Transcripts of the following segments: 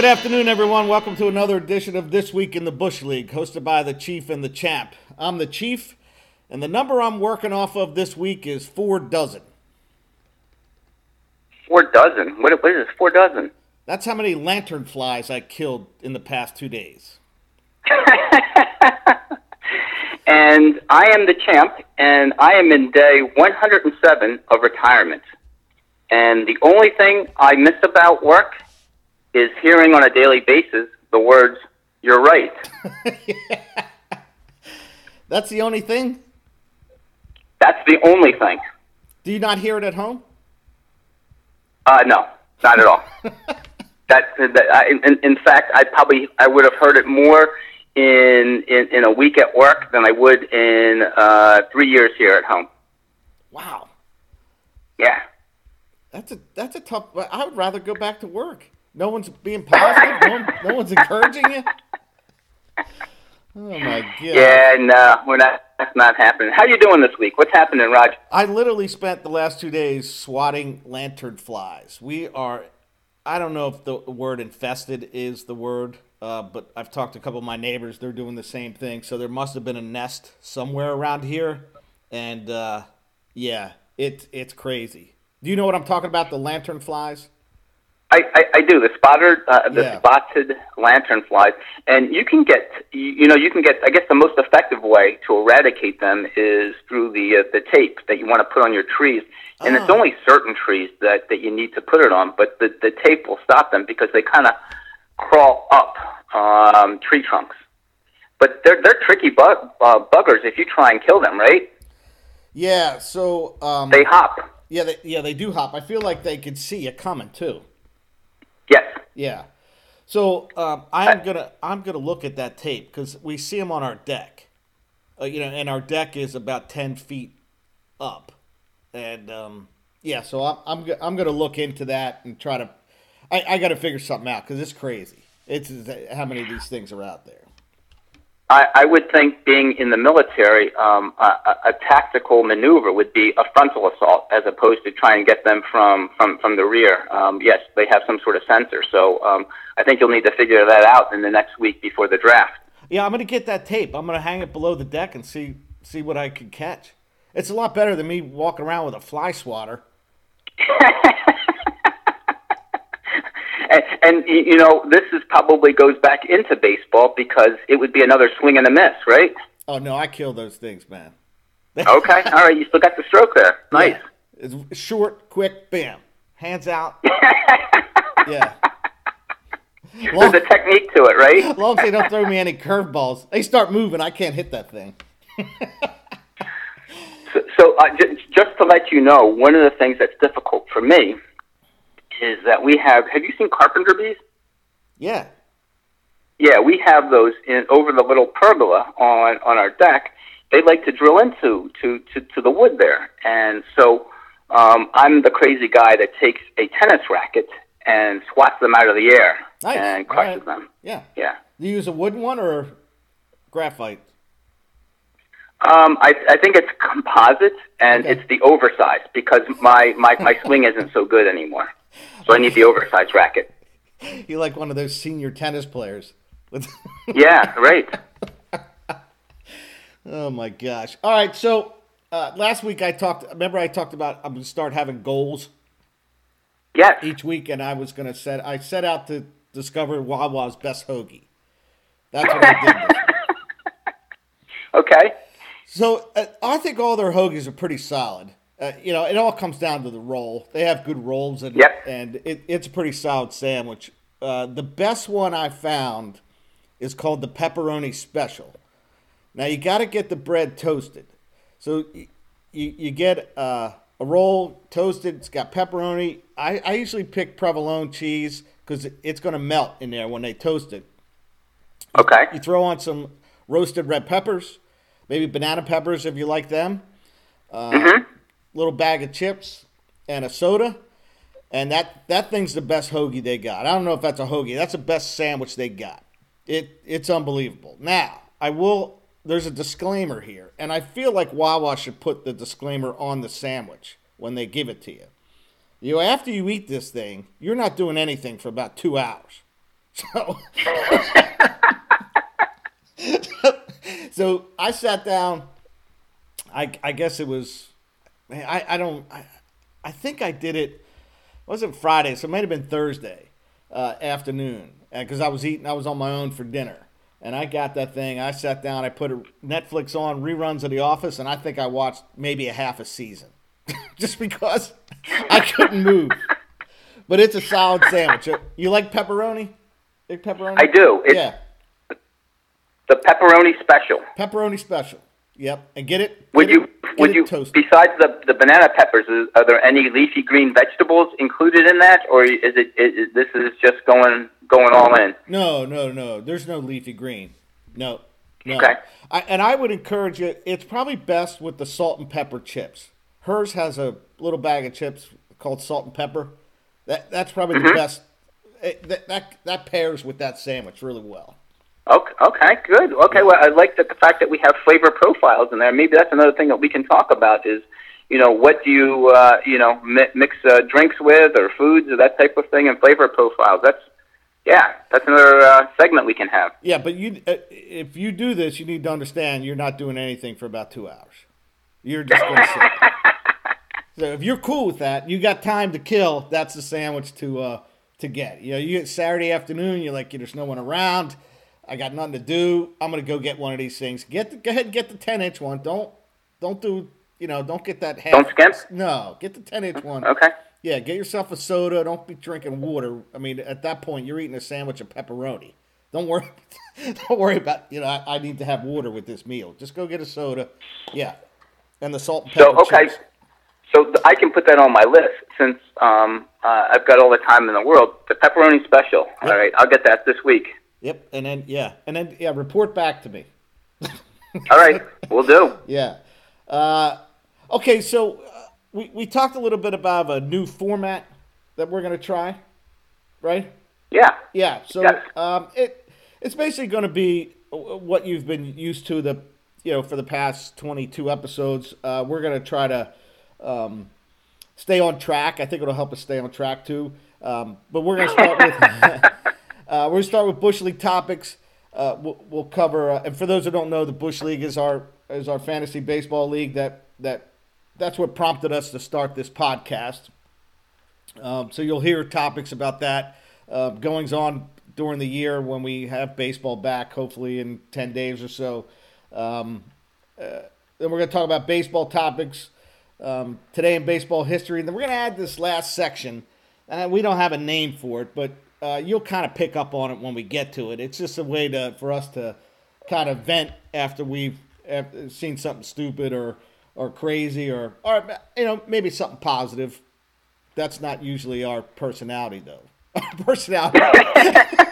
Good afternoon, everyone. Welcome to another edition of This Week in the Bush League, hosted by the Chief and the Champ. I'm the Chief, and the number I'm working off of this week is four dozen. Four dozen? What, what is this, four dozen? That's how many lantern flies I killed in the past two days. and I am the champ, and I am in day 107 of retirement. And the only thing I miss about work is hearing on a daily basis the words, You're right. That's the only thing? That's the only thing. Do you not hear it at home? Uh, no, not at all. that, that I, in, in fact, I probably I would have heard it more in, in, in a week at work than I would in uh, three years here at home. Wow. Yeah. That's a that's a tough. I would rather go back to work. No one's being positive. no, one, no one's encouraging you. Oh my god. Yeah, no, we're not. That's not happening. How you doing this week? What's happening, Roger? I literally spent the last two days swatting lantern flies. We are. I don't know if the word infested is the word, uh, but I've talked to a couple of my neighbors. They're doing the same thing. So there must have been a nest somewhere around here, and uh, yeah, it it's crazy. Do you know what I'm talking about? The lantern flies. I, I, I do the spotted uh, the Yeah. spotted lantern flies, and you can get you, you know you can get I guess the most effective way to eradicate them is through the uh, the tape that you want to put on your trees, and it's Oh. only certain trees that that you need to put it on, but the the tape will stop them because they kind of crawl up um, tree trunks. But they're they're tricky bug, uh, buggers if you try and kill them, right? Yeah. So um, They hop. yeah, they, yeah, they do hop. I feel like they could see you coming too. Yes. Yeah. So um, I'm gonna I'm gonna look at that tape because we see them on our deck, uh, you know, and our deck is about ten feet up, and um, yeah. So I'm I'm, I'm gonna look into that and try to. I, I got to figure something out because it's crazy. It's how many of these things are out there. I, I would think being in the military, um, a, a, tactical maneuver would be a frontal assault as opposed to trying to get them from, from, from the rear. Um, yes, they have some sort of sensor. So um, I think you'll need to figure that out in the next week before the draft. Yeah, I'm gonna get that tape. I'm gonna hang it below the deck and see see what I can catch. It's a lot better than me walking around with a fly swatter. And, and you know, this is probably goes back into baseball because it would be another swing and a miss, right? Oh no, I kill those things, man. Okay, all right, you still got the stroke there. Nice. Yeah. It's short, quick, bam. Hands out. yeah. Long, There's a technique to it, right? long as they don't throw me any curveballs. They start moving, I can't hit that thing. So, so uh, j- just to let you know, one of the things that's difficult for me is that we have. Have you seen carpenter bees? Yeah. Yeah, we have those in over the little pergola on on our deck. They like to drill into to to, to the wood there, and so um, I'm the crazy guy that takes a tennis racket and swats them out of the air Nice. and crushes right. them. Yeah. Yeah. Do you use a wooden one or graphite? Um, I, I think it's composite, and Okay. it's the oversized because my, my, my swing isn't so good anymore. So I need the oversized racket. You like one of those senior tennis players. With Yeah, right. oh my gosh. All right, so uh, last week I talked remember I talked about I'm gonna start having goals Yes. each week and I was gonna set I set out to discover Wawa's best hoagie. That's what I did. Okay. So uh, I think all their hoagies are pretty solid. Uh, you know, it all comes down to the roll. They have good rolls, and Yep. and it, it's a pretty solid sandwich. Uh, the best one I found is called the pepperoni special. Now you got to get the bread toasted. So you you, you get uh, a roll toasted. It's got pepperoni. I, I usually pick provolone cheese because it's going to melt in there when they toast it. Okay. You throw on some roasted red peppers, maybe banana peppers if you like them. Uh, Little bag of chips and a soda, and that that thing's the best hoagie they got. I don't know if that's a hoagie. That's the best sandwich they got. It it's unbelievable. Now I will. There's a disclaimer here, and I feel like Wawa should put the disclaimer on the sandwich when they give it to you. You know, after you eat this thing, you're not doing anything for about two hours. So, so I sat down. I, I guess it was, I, I don't, I, I think I did it, it wasn't Friday, so it might have been Thursday uh, afternoon because I was eating, I was on my own for dinner. And I got that thing. I sat down, I put Netflix on, reruns of The Office, and I think I watched maybe a half a season just because I couldn't move. But it's a solid sandwich. You like pepperoni? Big pepperoni? I do. It's yeah. The pepperoni special. Pepperoni special. Yep. And get it. Would get you it, would you toasted. besides the the banana peppers, is, are there any leafy green vegetables included in that, or is it is, this is just going going all in? No, no, no. There's no leafy green. No. No. Okay. I, and I would encourage you. It's probably best with the salt and pepper chips. Herr's has a little bag of chips called salt and pepper. That that's probably Mm-hmm. the best. It, that, that that pairs with that sandwich really well. Okay, okay, good. Okay, well, I like the fact that we have flavor profiles in there. Maybe that's another thing that we can talk about is, you know, what do you, uh, you know, mi- mix uh, drinks with or foods or that type of thing, and flavor profiles. That's, yeah, that's another uh, segment we can have. Yeah, but you uh, if you do this, you need to understand you're not doing anything for about two hours. You're just going to sit. so if you're cool with that, you got time to kill. That's the sandwich to uh, to get. You know, you get Saturday afternoon. You're like, there's no one around. I got nothing to do. I'm gonna go get one of these things. Get the, go ahead and get the 10 inch one. Don't don't do you know don't get that half. Don't skimp? No, get the 10 inch one. Okay. Yeah, get yourself a soda. Don't be drinking water. I mean, at that point, you're eating a sandwich of pepperoni. Don't worry. Don't worry about you know. I, I need to have water with this meal. Just go get a soda. Yeah, and the salt and pepper. So okay, chips. so th- I can put that on my list since um, uh, I've got all the time in the world. The pepperoni special. All right, I'll get that this week. Yep, and then yeah, and then yeah. Report back to me. All right, we'll do. Yeah. Uh, okay, so uh, we we talked a little bit about a new format that we're gonna try, right? Yeah. Yeah. So Yes. um, it it's basically going to be what you've been used to the you know for the past 22 episodes. Uh, we're going to try to um, stay on track. I think it'll help us stay on track too. Um, but we're going to start with uh, we're going to start with bush league topics. Uh, we'll, we'll cover uh, and for those who don't know, the bush league is our is our fantasy baseball league that that that's what prompted us to start this podcast. Um, so you'll hear topics about that, uh, goings on during the year when we have baseball back, hopefully in 10 days or so. Um, uh, then we're going to talk about baseball topics um, today in baseball history. And then we're going to add this last section. And we don't have a name for it, but uh, you'll kind of pick up on it when we get to it. It's just a way to for us to kind of vent after we've seen something stupid or or crazy or or you know maybe something positive that's not usually our personality, though. Our personality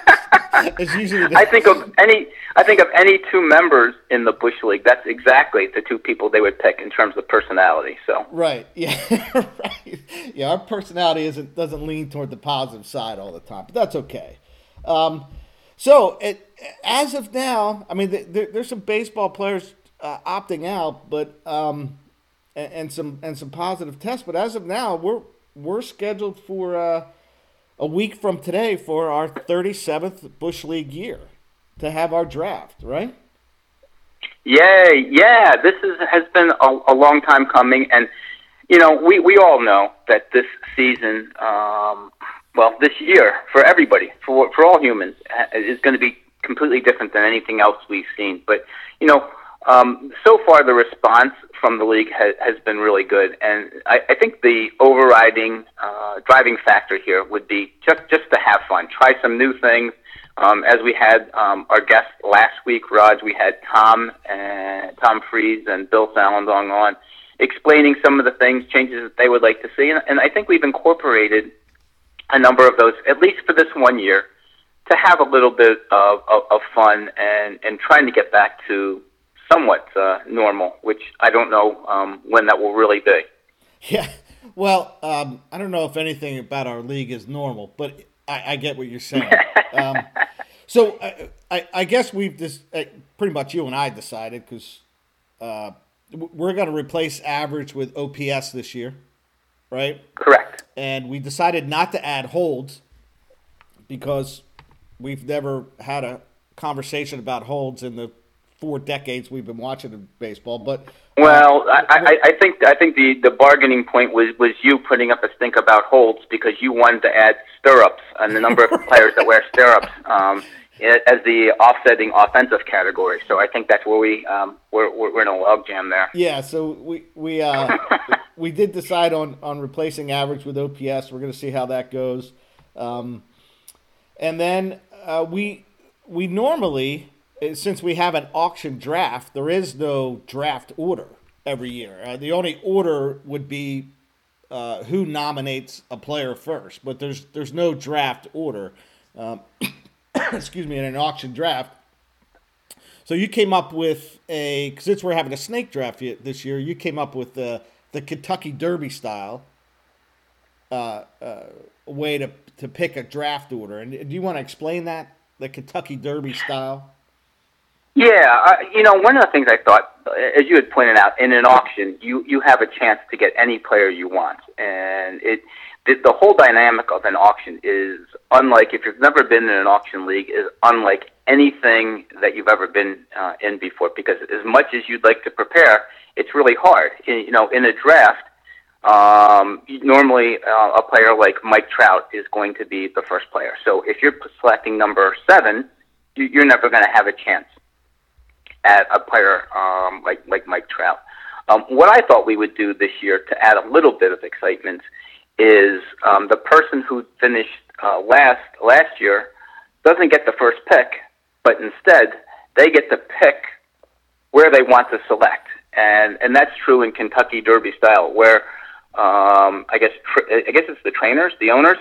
is usually I think of any. I think of any two members in the Bush League. That's exactly the two people they would pick in terms of personality. So right. Yeah, right. Yeah, our personality isn't doesn't lean toward the positive side all the time, but that's okay. Um, so it, as of now, I mean, there, there's some baseball players uh, opting out, but um, and, and some and some positive tests. But as of now, we're we're scheduled for uh, a week from today for our 37th Bush League year to have our draft, right? Yay! Yeah, this is, has been a, a long time coming, and you know we we all know that this season, um, well, this year for everybody, for for all humans, is going to be completely different than anything else we've seen. But you know, um, so far the response from the league has, has been really good, and I, I think the overriding uh, driving factor here would be just just to have fun, try some new things. Um, as we had um, our guest last week, Raj, we had Tom and Tom Fries and Bill Salandong on explaining some of the things, changes that they would like to see, and, and I think we've incorporated a number of those, at least for this one year, to have a little bit of, of, of fun and, and trying to get back to somewhat uh, normal, which I don't know um, when that will really be. Yeah. Well, um, I don't know if anything about our league is normal, but I, I get what you're saying. um, so I, I, I guess we've just uh, pretty much you and I decided because uh, we're going to replace average with OPS this year, right? Correct. And we decided not to add holds because we've never had a conversation about holds in the four decades we've been watching baseball. But well, I, I, I think I think the, the bargaining point was, was you putting up a stink about holds because you wanted to add stirrups and the number of players that wear stirrups um, as the offsetting offensive category. So I think that's where we um, we're, we're in a logjam there. Yeah. So we we uh, we did decide on on replacing average with OPS. We're going to see how that goes, um, and then uh, we we normally uh, since we have an auction draft, there is no draft order every year. Uh, the only order would be uh, who nominates a player first, but there's there's no draft order. Um, excuse me, in an auction draft. So you came up with a since we're having a snake draft this year, you came up with the the Kentucky Derby style uh, uh, way to to pick a draft order. And do you want to explain that the Kentucky Derby style? Yeah, uh, you know, one of the things I thought, as you had pointed out, in an auction, you you have a chance to get any player you want, and it the, the whole dynamic of an auction is unlike if you've never been in an auction league is unlike anything that you've ever been uh, in before. Because as much as you'd like to prepare, it's really hard. In, you know, in a draft, um, normally uh, a player like Mike Trout is going to be the first player. So if you're selecting number seven, you're never going to have a chance at a player um, like like Mike Trout. Um, what I thought we would do this year to add a little bit of excitement is um, the person who finished uh, last last year doesn't get the first pick, but instead they get to pick where they want to select, and and that's true in Kentucky Derby style, where um, I guess I guess it's the trainers, the owners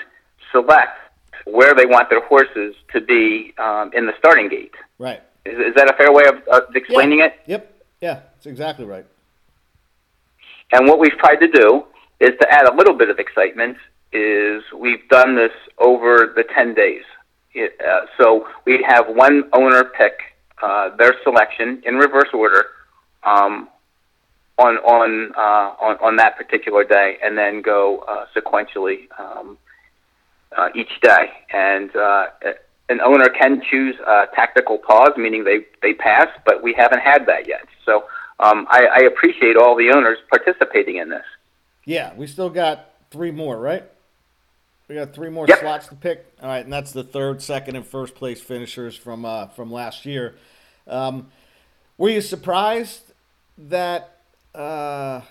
select where they want their horses to be um, in the starting gate. Right. Is, is that a fair way of, of explaining yeah. it? Yep. Yeah, that's exactly right. And what we've tried to do is to add a little bit of excitement. Is we've done this over the ten days. It, uh, so we have one owner pick uh, their selection in reverse order um, on on, uh, on on that particular day, and then go uh, sequentially um, uh, each day. And uh, an owner can choose a tactical pause, meaning they, they pass, but we haven't had that yet. So um, I, I appreciate all the owners participating in this. Yeah, we still got three more, right? We got three more yep. slots to pick. All right, and that's the third, second, and first place finishers from uh, from last year. Um, were you surprised that uh,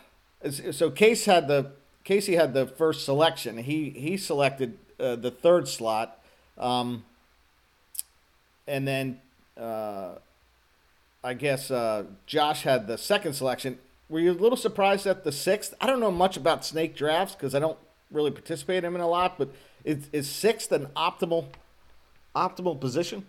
so Case had the Casey had the first selection. He he selected uh, the third slot. Um, and then uh, I guess uh, Josh had the second selection. Were you a little surprised at the sixth? I don't know much about snake drafts because I don't really participate in them a lot. But is, is sixth an optimal optimal position?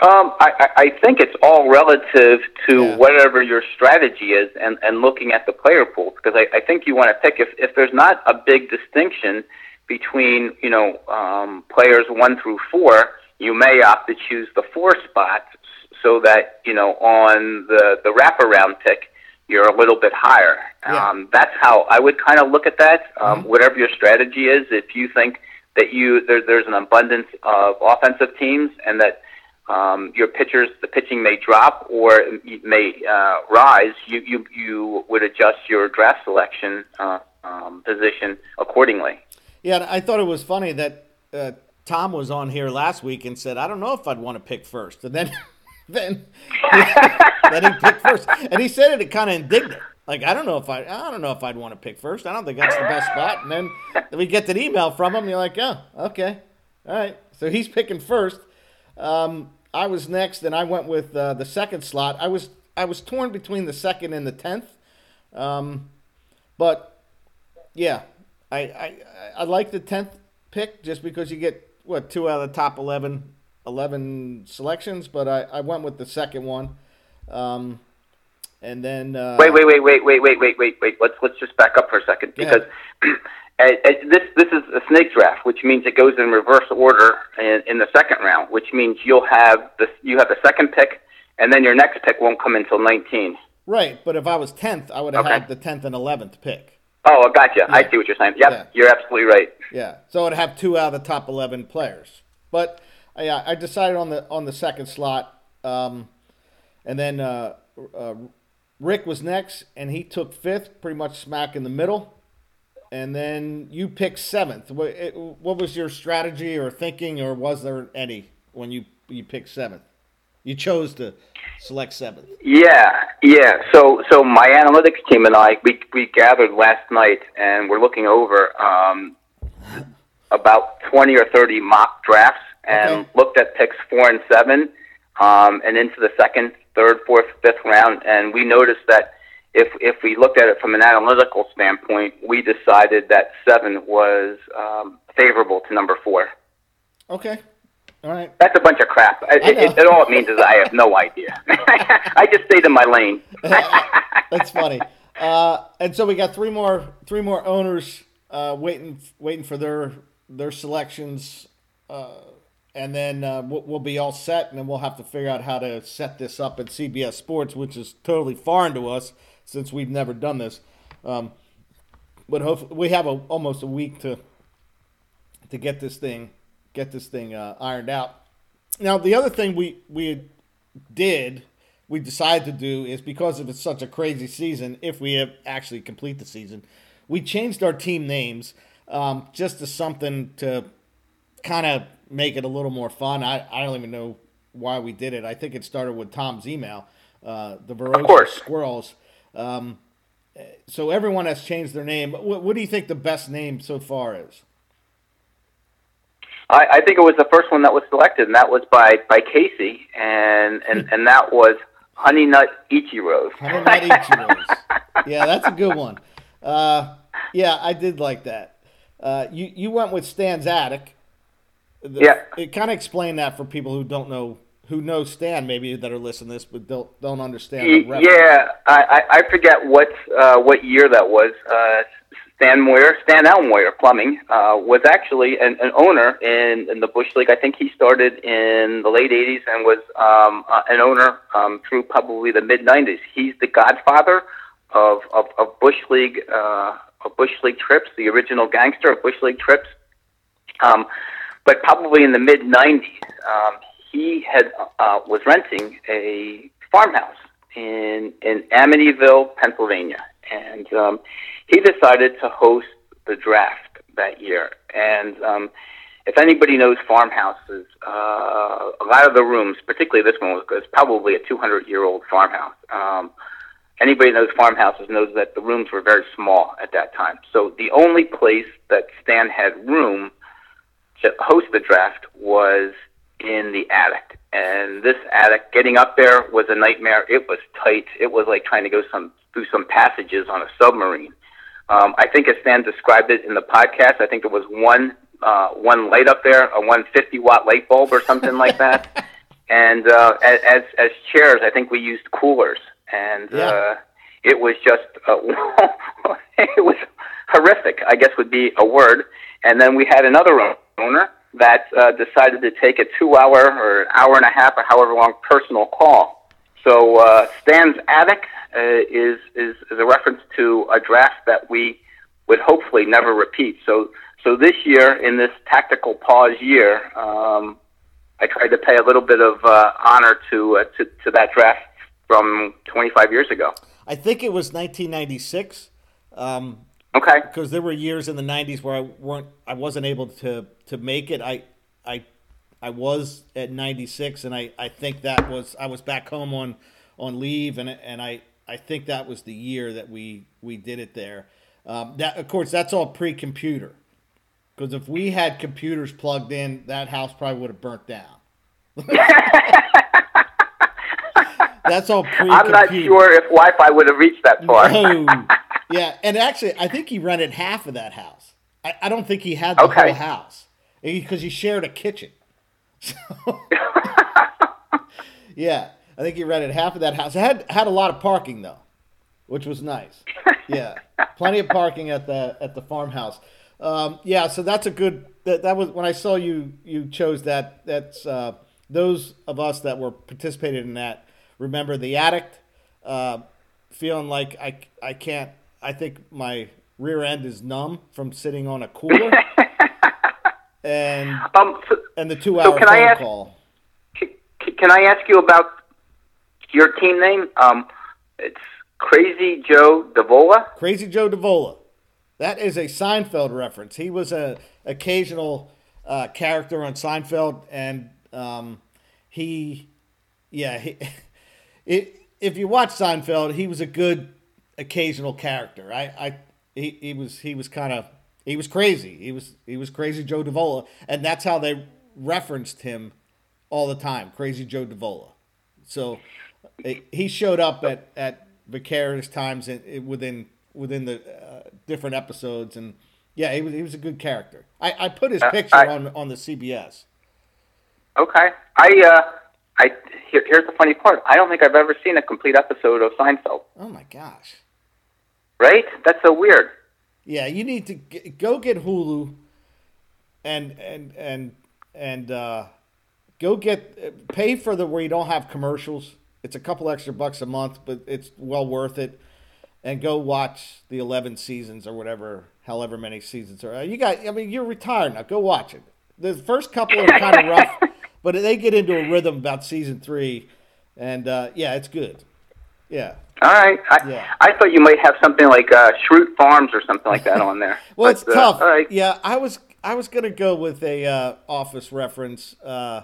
Um, I, I think it's all relative to yeah. whatever your strategy is and, and looking at the player pool because I, I think you want to pick if, if there's not a big distinction between you know um, players one through four you may opt to choose the four spot so that you know on the the wraparound pick you're a little bit higher. Yeah. Um, that's how I would kind of look at that. Um, mm-hmm. Whatever your strategy is, if you think that you there, there's an abundance of offensive teams and that um, your pitchers the pitching may drop or may uh, rise, you, you you would adjust your draft selection uh, um, position accordingly. Yeah, I thought it was funny that. Uh, Tom was on here last week and said, "I don't know if I'd want to pick first. and then then then he picked first, and he said it kind of indignant. Like I don't know if I I don't know if I'd want to pick first. I don't think that's the best spot. And then we get an email from him. You're like, oh, okay, all right. So he's picking first. Um, I was next, and I went with uh, the second slot. I was I was torn between the second and the tenth, um, but yeah, I I I like the tenth pick just because you get what two out of the top 11, 11 selections, but I, I went with the second one. Um, and then uh, wait, wait, wait, wait, wait, wait, wait, wait, wait. Let's let's just back up for a second because this this is a snake draft, which means it goes in reverse order in, in the second round, which means you'll have the you have the second pick, and then your next pick won't come until nineteen. Right, but if I was tenth, I would have okay. had the tenth and eleventh pick. Oh, I gotcha. Yeah. I see what you're saying. Yep, yeah. you're absolutely right. Yeah, so I'd have two out of the top eleven players. But I, I decided on the on the second slot, um, and then uh, uh, Rick was next, and he took fifth, pretty much smack in the middle. And then you picked seventh. What, what was your strategy or thinking, or was there any when you you picked seventh? You chose to select seventh. Yeah, yeah. So, so my analytics team and I, we we gathered last night, and we're looking over um, about twenty or thirty mock drafts, and Okay. looked at picks four and seven, um, and into the second, third, fourth, fifth round, and we noticed that if if we looked at it from an analytical standpoint, we decided that seven was um, favorable to number four. Okay. All right. That's a bunch of crap. It, it, it, all it means is I have no idea. I just stayed in my lane. That's funny. Uh, and so we got three more three more owners uh, waiting waiting for their their selections, uh, and then uh, we'll, we'll be all set, and then we'll have to figure out how to set this up at CBS Sports, which is totally foreign to us since we've never done this. Um, but hopefully, we have a, almost a week to to get this thing get this thing uh, ironed out. Now, the other thing we we did, we decided to do is because of it's such a crazy season, if we actually complete the season, we changed our team names um, just to something to kind of make it a little more fun. I, I don't even know why we did it. I think it started with Tom's email, uh, the Verosa. Squirrels. Um, so everyone has changed their name. What, what do you think the best name so far is? I, I think it was the first one that was selected, and that was by by Casey, and and and that was Honey Nut Ichiro's. Honey Nut Ichiros. yeah, that's a good one. Uh, yeah, I did like that. Uh, you you went with Stan's Attic. The- Yeah. It kind of explained that for people who don't know who know Stan maybe that are listening to this but don't don't understand the Y- reference. Yeah, I, I I forget what uh, what year that was. Uh, Stan Moyer, Stan L. Plumbing, uh, was actually an, an owner in, in the Bush League. I think he started in the late '80s and was um, uh, an owner um, through probably the mid '90s. He's the godfather of of, of Bush League uh, of Bush League trips, the original gangster of Bush League trips. Um, but probably in the mid '90s, um, he had uh, was renting a farmhouse in in Amityville, Pennsylvania, and um, he decided to host the draft that year. And um, if anybody knows farmhouses, uh, a lot of the rooms, particularly this one, was probably a 200 year old farmhouse. Um, anybody knows farmhouses knows that the rooms were very small at that time. So the only place that Stan had room to host the draft was in the attic. And this attic, getting up there was a nightmare. It was tight. It was like trying to go some through some passages on a submarine. Um, I think as Stan described it in the podcast, I think there was one uh, one light up there, a 150 watt light bulb or something like that. And uh, as as chairs, I think we used coolers, and Yeah. uh, it was just uh, it was horrific. I guess would be a word. And then we had another owner that uh, decided to take a two-hour or an hour and a half or however long personal call. So uh, Stan's attic is, is is a reference to a draft that we would hopefully never repeat. So so this year in this tactical pause year, um, I tried to pay a little bit of uh, honor to, uh, to to that draft from 25 years ago. I think it was 1996. Um, Okay. because there were years in the 90s where I weren't I wasn't able to to make it. I I I was at 96 and I I think that was I was back home on on leave and and I I think that was the year that we we did it there. Um, that of course that's all pre-computer. Because if we had computers plugged in, that house probably would have burnt down. that's all pre-computer. I'm not sure if Wi-Fi would have reached that far. No. yeah, and actually, I think he rented half of that house. I, I don't think he had the Okay. whole house because he shared a kitchen. So, yeah, I think he rented half of that house. It had had a lot of parking though, which was nice. Yeah, plenty of parking at the at the farmhouse. Um, yeah, so that's a good. That, that was when I saw you. You chose that. That's uh, those of us that were participated in that. Remember the addict, uh, feeling like I I can't. I think my rear end is numb from sitting on a cooler. and Um, so, and the two hour can I phone ask- call. can I ask you about your team name? Um, it's Crazy Joe Davola. Crazy Joe Davola. That is a Seinfeld reference. He was a occasional uh, character on Seinfeld, and um, he, yeah, he, it, if you watch Seinfeld, he was a good occasional character. I, I he, he was he was kind of he was crazy. He was he was crazy Joe Davola, and that's how they referenced him all the time. Crazy Joe Davola. So he showed up at at vicarious times in, in- within within the uh, different episodes, and yeah, he was he was a good character. I, I put his Uh, picture I- on on the CBS. Okay. I uh, I here, here's the funny part. I don't think I've ever seen a complete episode of Seinfeld. Oh my gosh. Right? That's so weird. Yeah, you need to g- go get Hulu, and and and and uh, go get pay for the where you don't have commercials. It's a couple extra bucks a month, but it's well worth it. And go watch the eleven seasons or whatever, however many seasons are. You got, I mean, you're retired now. Go watch it. The first couple are kind of rough, but they get into a rhythm about season three, and uh, yeah, it's good. Yeah. All right. I, Yeah. I thought you might have something like uh, Schrute Farms or something like that on there. Well, But, it's uh, tough. all right. Yeah, I was I was gonna go with a uh, Office reference. Uh,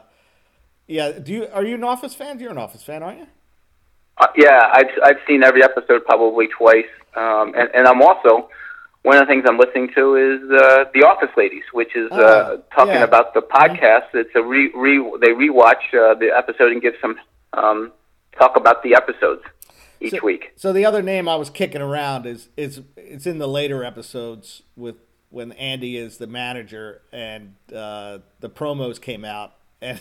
yeah, do you are you an Office fan? You're an Office fan, aren't you? Uh, yeah, I've I've seen every episode probably twice, um, and and I'm also one of the things I'm listening to is uh, The Office Ladies, which is uh, Ah, talking yeah. about the podcast. It's a re, re they rewatch uh, the episode and give some um, talk about the episodes each So- week. So the other name I was kicking around is is it's in the later episodes with when Andy is the manager and uh, the promos came out and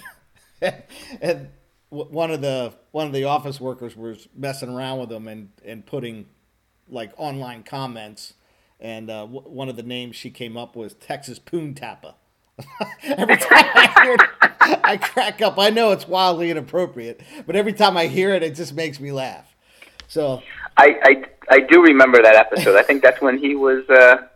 and one of the one of the office workers was messing around with him and and putting like online comments and uh, w- one of the names she came up with Texas Poon Tappa. every time I hear it, I crack up. I know it's wildly inappropriate, but every time I hear it, it just makes me laugh. So I, I I do remember that episode. I think that's when he was. Uh,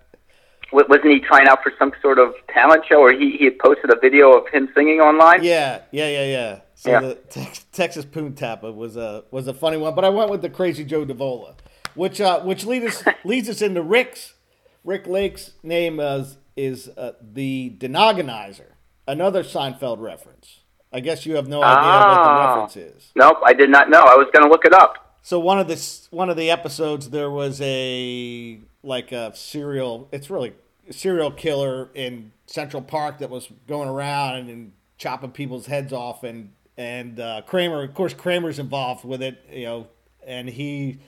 wasn't he trying out for some sort of talent show, or he, he had posted a video of him singing online? yeah, yeah, yeah, yeah. So Yeah. the Tex- Texas Poon Tappa was a was a funny one, but I went with the Crazy Joe Davola, which uh, which leads us leads us into Rick's Rick Lake's name is is uh, the Denogginizer, another Seinfeld reference. I guess you have no idea what the Ah. reference is. Nope, I did not know. I was going to look it up. So one of the one of the episodes there was a like a serial. It's really serial killer in Central Park that was going around and, and chopping people's heads off, and and uh, Kramer, of course, Kramer's involved with it, you know, and he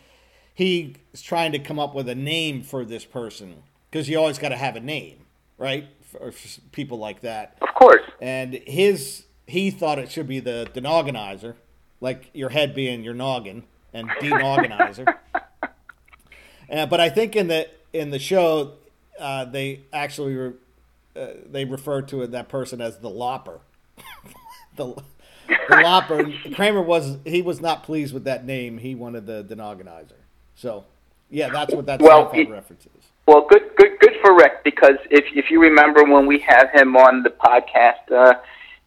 he is trying to come up with a name for this person because you always got to have a name, right, for, for people like that Of course. and his he thought it should be the denogginizer, like your head being your noggin, and denogginizer. Uh, but I think in the in the show, uh, they actually re, uh, they refer to that person as the lopper. the the lopper. Kramer was he was not pleased with that name. He wanted the denogginizer. So yeah, that's what that Well, he- reference is. Well, good, good, good for Rick because if if you remember when we had him on the podcast, uh,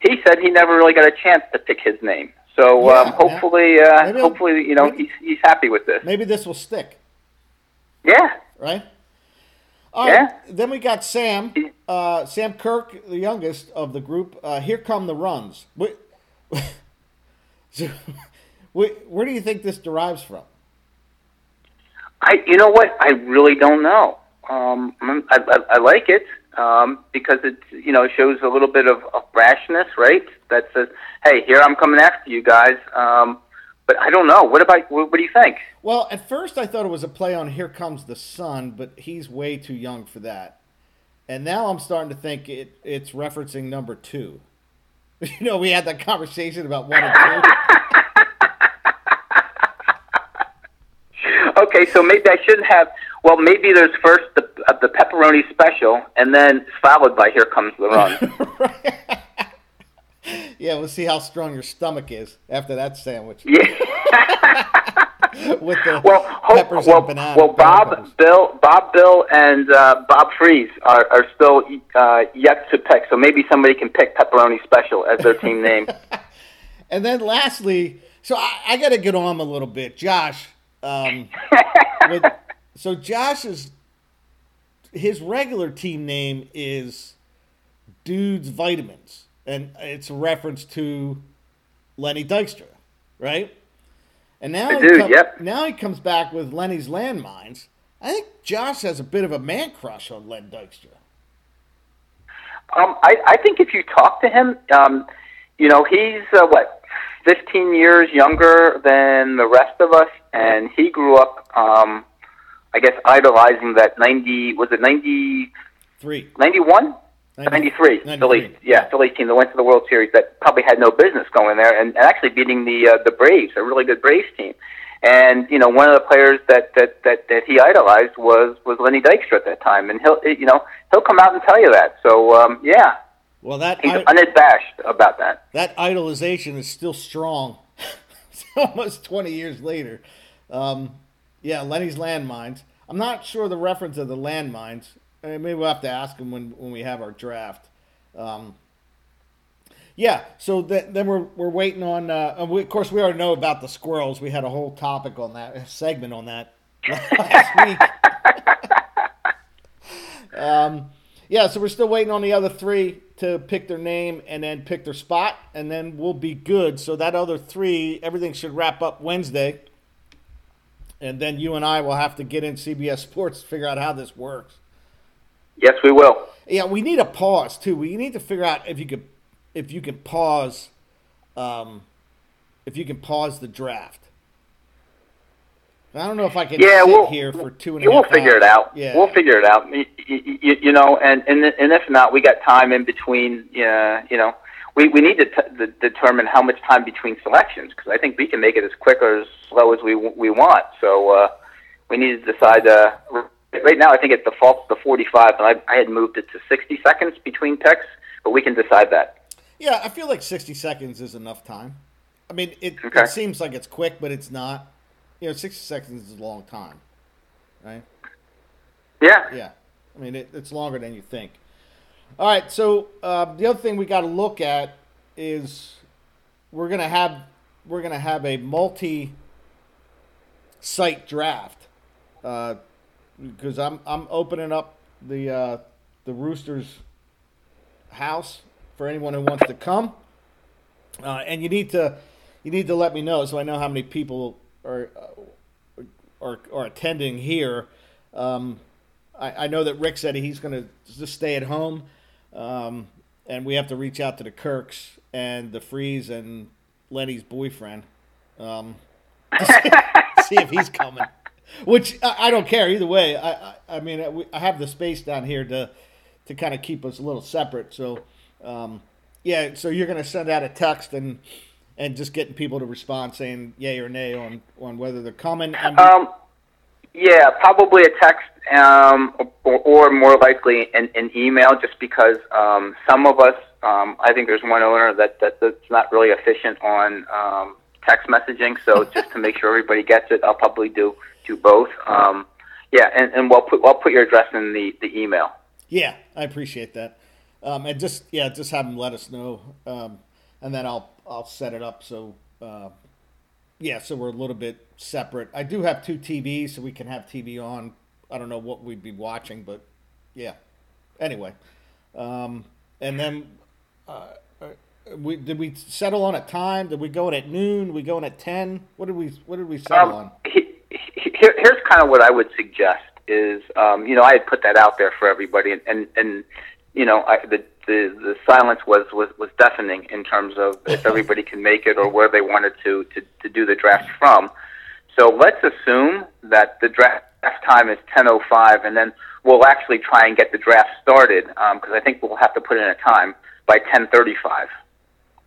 he said he never really got a chance to pick his name. So Yeah, um, hopefully, uh, hopefully, you know, maybe- he's he's happy with this. Maybe this will stick. Yeah. right? All right. Yeah. Then we got Sam, uh, Sam Kirk, the youngest of the group. Uh, Here come the runs. Wh- so, wh- where do you think this derives from? I, you know what? I really don't know. Um, I, I, I like it um, because it, you know, shows a little bit of, of brashness, right? That says, "Hey, here I'm coming after you guys." Um, but I don't know. What about? What, what do you think? Well, at first I thought it was a play on "Here Comes the Sun," but he's way too young for that. And now I'm starting to think it it's referencing number two. You know, we had that conversation about one and two. Okay, so maybe I shouldn't have. Well, maybe there's first the uh, the pepperoni special, and then followed by "Here Comes the Run." yeah, we'll see how strong your stomach is after that sandwich. yeah. with the well, hope, peppers well, and banana. well, Bob, peppers. Bill, Bob, Bill, and uh, Bob Freeze are, are still uh, yet to pick. So maybe somebody can pick Pepperoni Special as their team name. And then lastly, so I, I got to get on a little bit, Josh. Um, with, so Josh's his regular team name is Dudes Vitamins, and it's a reference to Lenny Dykstra, right? And now, The he dude, come- yep. now he comes back with Lenny's Landmines. I think Josh has a bit of a man crush on Len Dykstra. Um, I, I think if you talk to him, um, you know, he's uh, what, 15 years younger than the rest of us, and he grew up, um, I guess, idolizing that 90. Was it 90? Three. 91? 90 93. 93, Phillies. yeah. Yeah, Phillies team that went to the World Series that probably had no business going there and, and actually beating the uh, the Braves, a really good Braves team. And you know, one of the players that that that, that he idolized was was Lenny Dykstra at that time, and he'll you know he'll come out and tell you that. So um, yeah, Well, that he's I- unabashed about that. that idolization is still strong. Almost 20 years later. Um, yeah, Lenny's landmines. I'm not sure the reference of the landmines. Uh, Maybe we'll have to ask him when, when we have our draft. Um, yeah, so th- then we're, we're waiting on. Uh, we, of course, we already know about the squirrels. We had a whole topic on that, segment on that last week. Um, yeah, so we're still waiting on the other three to pick their name and then pick their spot, and then we'll be good. So that other three, everything should wrap up Wednesday, and then you and I will have to get in CBS Sports to figure out how this works. Yes, we will. Yeah, we need a pause too. We need to figure out if you could, if you can pause, um, if you can pause the draft. I don't know if I can Yeah, sit we'll here for two and We'll half figure it out. Yeah, We'll figure it out. You, you, you know, and, and and if not, we got time in between. Uh, you know, we we need to t- the, determine how much time between selections because I think we can make it as quick or as slow as we we want. So uh, we need to decide. Uh, right now, I think it defaults to 45, and I, I had moved it to 60 seconds between texts, but we can decide that. Yeah, I feel like 60 seconds is enough time. I mean, it, Okay. it seems like it's quick, but it's not. You know, 60 seconds is a long time, right? Yeah. Yeah. I mean, it, it's longer than you think. All right, so uh, the other thing we got to look at is we're gonna have we're gonna have a multi-site draft because I'm I'm opening up the uh, the Roosters house for anyone who wants to come, uh, and you need to you need to let me know so I know how many people are uh, are, are attending here. Um, I, I know that Rick said he's going to just stay at home, um, and we have to reach out to the Kirks and the Freeze and Lenny's boyfriend, um, see, see if he's coming. Which I, I don't care either way. I I, I mean I, we- I have the space down here to to kind of keep us a little separate. So um, yeah, so you're going to send out a text and and just getting people to respond saying yay or nay on on whether they're coming. And Um, yeah, probably a text, um, or, or more likely an, an email, just because um, some of us, um, I think there's one owner that, that that's not really efficient on um, text messaging. So just to make sure everybody gets it, I'll probably do do both. Um, yeah, and, and we'll put we'll put your address in the, the email. Yeah, I appreciate that. Um, and just yeah, just have them let us know, um, and then I'll I'll set it up so uh, yeah, so we're a little bit separate. I do have two TVs, so we can have TV on. I don't know what we'd be watching, but yeah. Anyway, um, and then uh, uh, we did we settle on a time? Did we go in at noon? we going at ten? What did we what did we settle on? Um, he, he, here's kind of what I would suggest is, um, you know, I had put that out there for everybody, and and, and you know, I, the, the the silence was, was was deafening in terms of if everybody can make it or where they wanted to to, to do the draft from. So let's assume that the draft time is 10:05, and then we'll actually try and get the draft started because I think we'll have to put in a time by 10:35.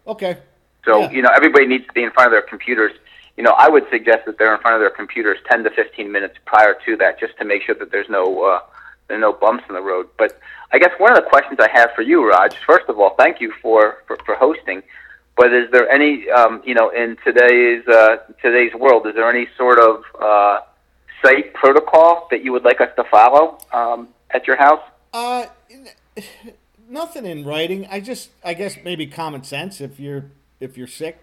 Okay. So Yeah. you know, everybody needs to be in front of their computers. You know, I would suggest that they're in front of their computers 10 to 15 minutes prior to that, just to make sure that there's no uh, no bumps in the road. But I guess one of the questions I have for you, Raj, first of all, thank you for for, for hosting. But is there any, um, you know, in today's uh, today's world, is there any sort of uh, site protocol that you would like us to follow um, at your house? Uh, nothing in writing. I just, I guess maybe common sense. If you're if you're sick,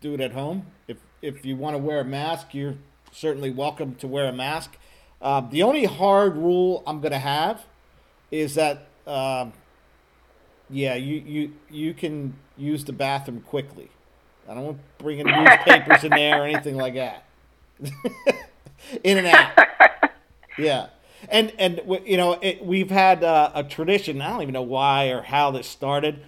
do it at home. If if you want to wear a mask, you're certainly welcome to wear a mask. Uh, the only hard rule I'm going to have is that, um, yeah, you, you you can use the bathroom quickly. I don't want bringing newspapers in there or anything like that. in and out. Yeah, and and you know it, we've had uh, a tradition. I don't even know why or how this started.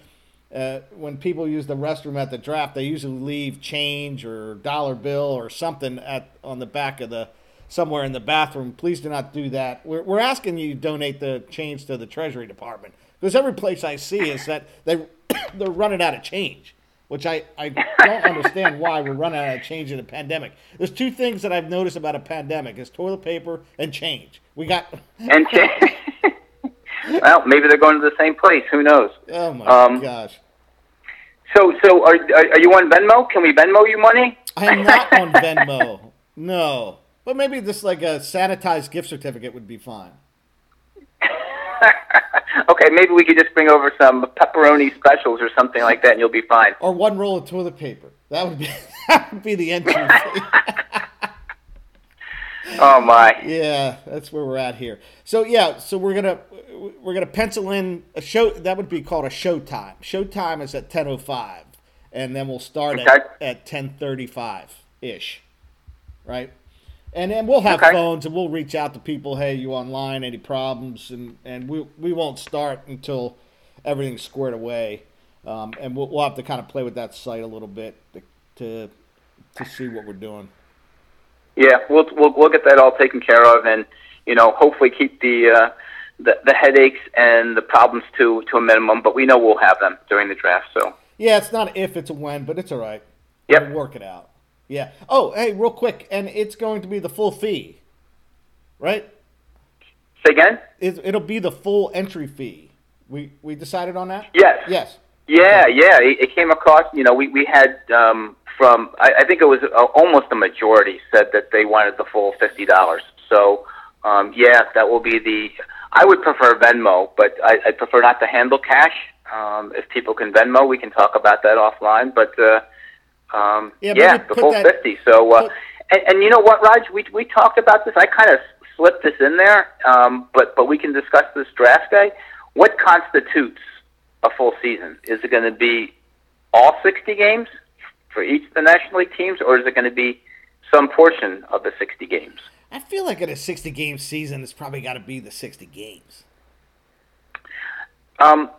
Uh, when people use the restroom at the draft, they usually leave change or dollar bill or something at on the back of the somewhere in the bathroom. Please do not do that. We're, we're asking you to donate the change to the Treasury Department because every place I see is that they they're running out of change, which I, I don't understand why we're running out of change in a pandemic. There's two things that I've noticed about a pandemic: is toilet paper and change. We got and change. well, maybe they're going to the same place. Who knows? Oh my um, gosh. So, so are, are you on Venmo? Can we Venmo you money? I am not on Venmo. No, but maybe this like a sanitized gift certificate would be fine. okay, maybe we could just bring over some pepperoni specials or something like that, and you'll be fine. Or one roll of toilet paper. That would be that would be the entry oh my. Yeah, that's where we're at here. So yeah, so we're gonna we're gonna pencil in a show that would be called a showtime. Showtime is at ten oh five, and then we'll start okay. at at ten thirty five ish, right? And then we'll have okay. phones and we'll reach out to people. Hey, you online? Any problems? And and we we won't start until everything's squared away. Um, and we'll, we'll have to kind of play with that site a little bit to to, to see what we're doing. Yeah, we'll, we'll we'll get that all taken care of, and you know, hopefully keep the uh, the, the headaches and the problems to to a minimum. But we know we'll have them during the draft. So yeah, it's not if, it's a when, but it's all right. Yep, we'll work it out. Yeah. Oh, hey, real quick, and it's going to be the full fee, right? Say again. It, it'll be the full entry fee. We we decided on that. Yes. Yes. Yeah, okay. yeah. It, it, came across. You know, we we had um, from I, I think it was a, almost a majority said that they wanted the full fifty dollars. So um, yeah, that will be the. I would prefer Venmo, but I, I prefer not to handle cash. Um, if people can Venmo, we can talk about that offline. But uh, um, yeah, yeah the full that, fifty. So, uh, put, and, and you know what, Raj, we we talked about this. I kind of slipped this in there, um, but but we can discuss this draft day. What constitutes a full season? Is it going to be all sixty games for each of the National League teams, or is it going to be some portion of the sixty games? I feel like in a sixty game season, it's probably got to be the sixty games. Um.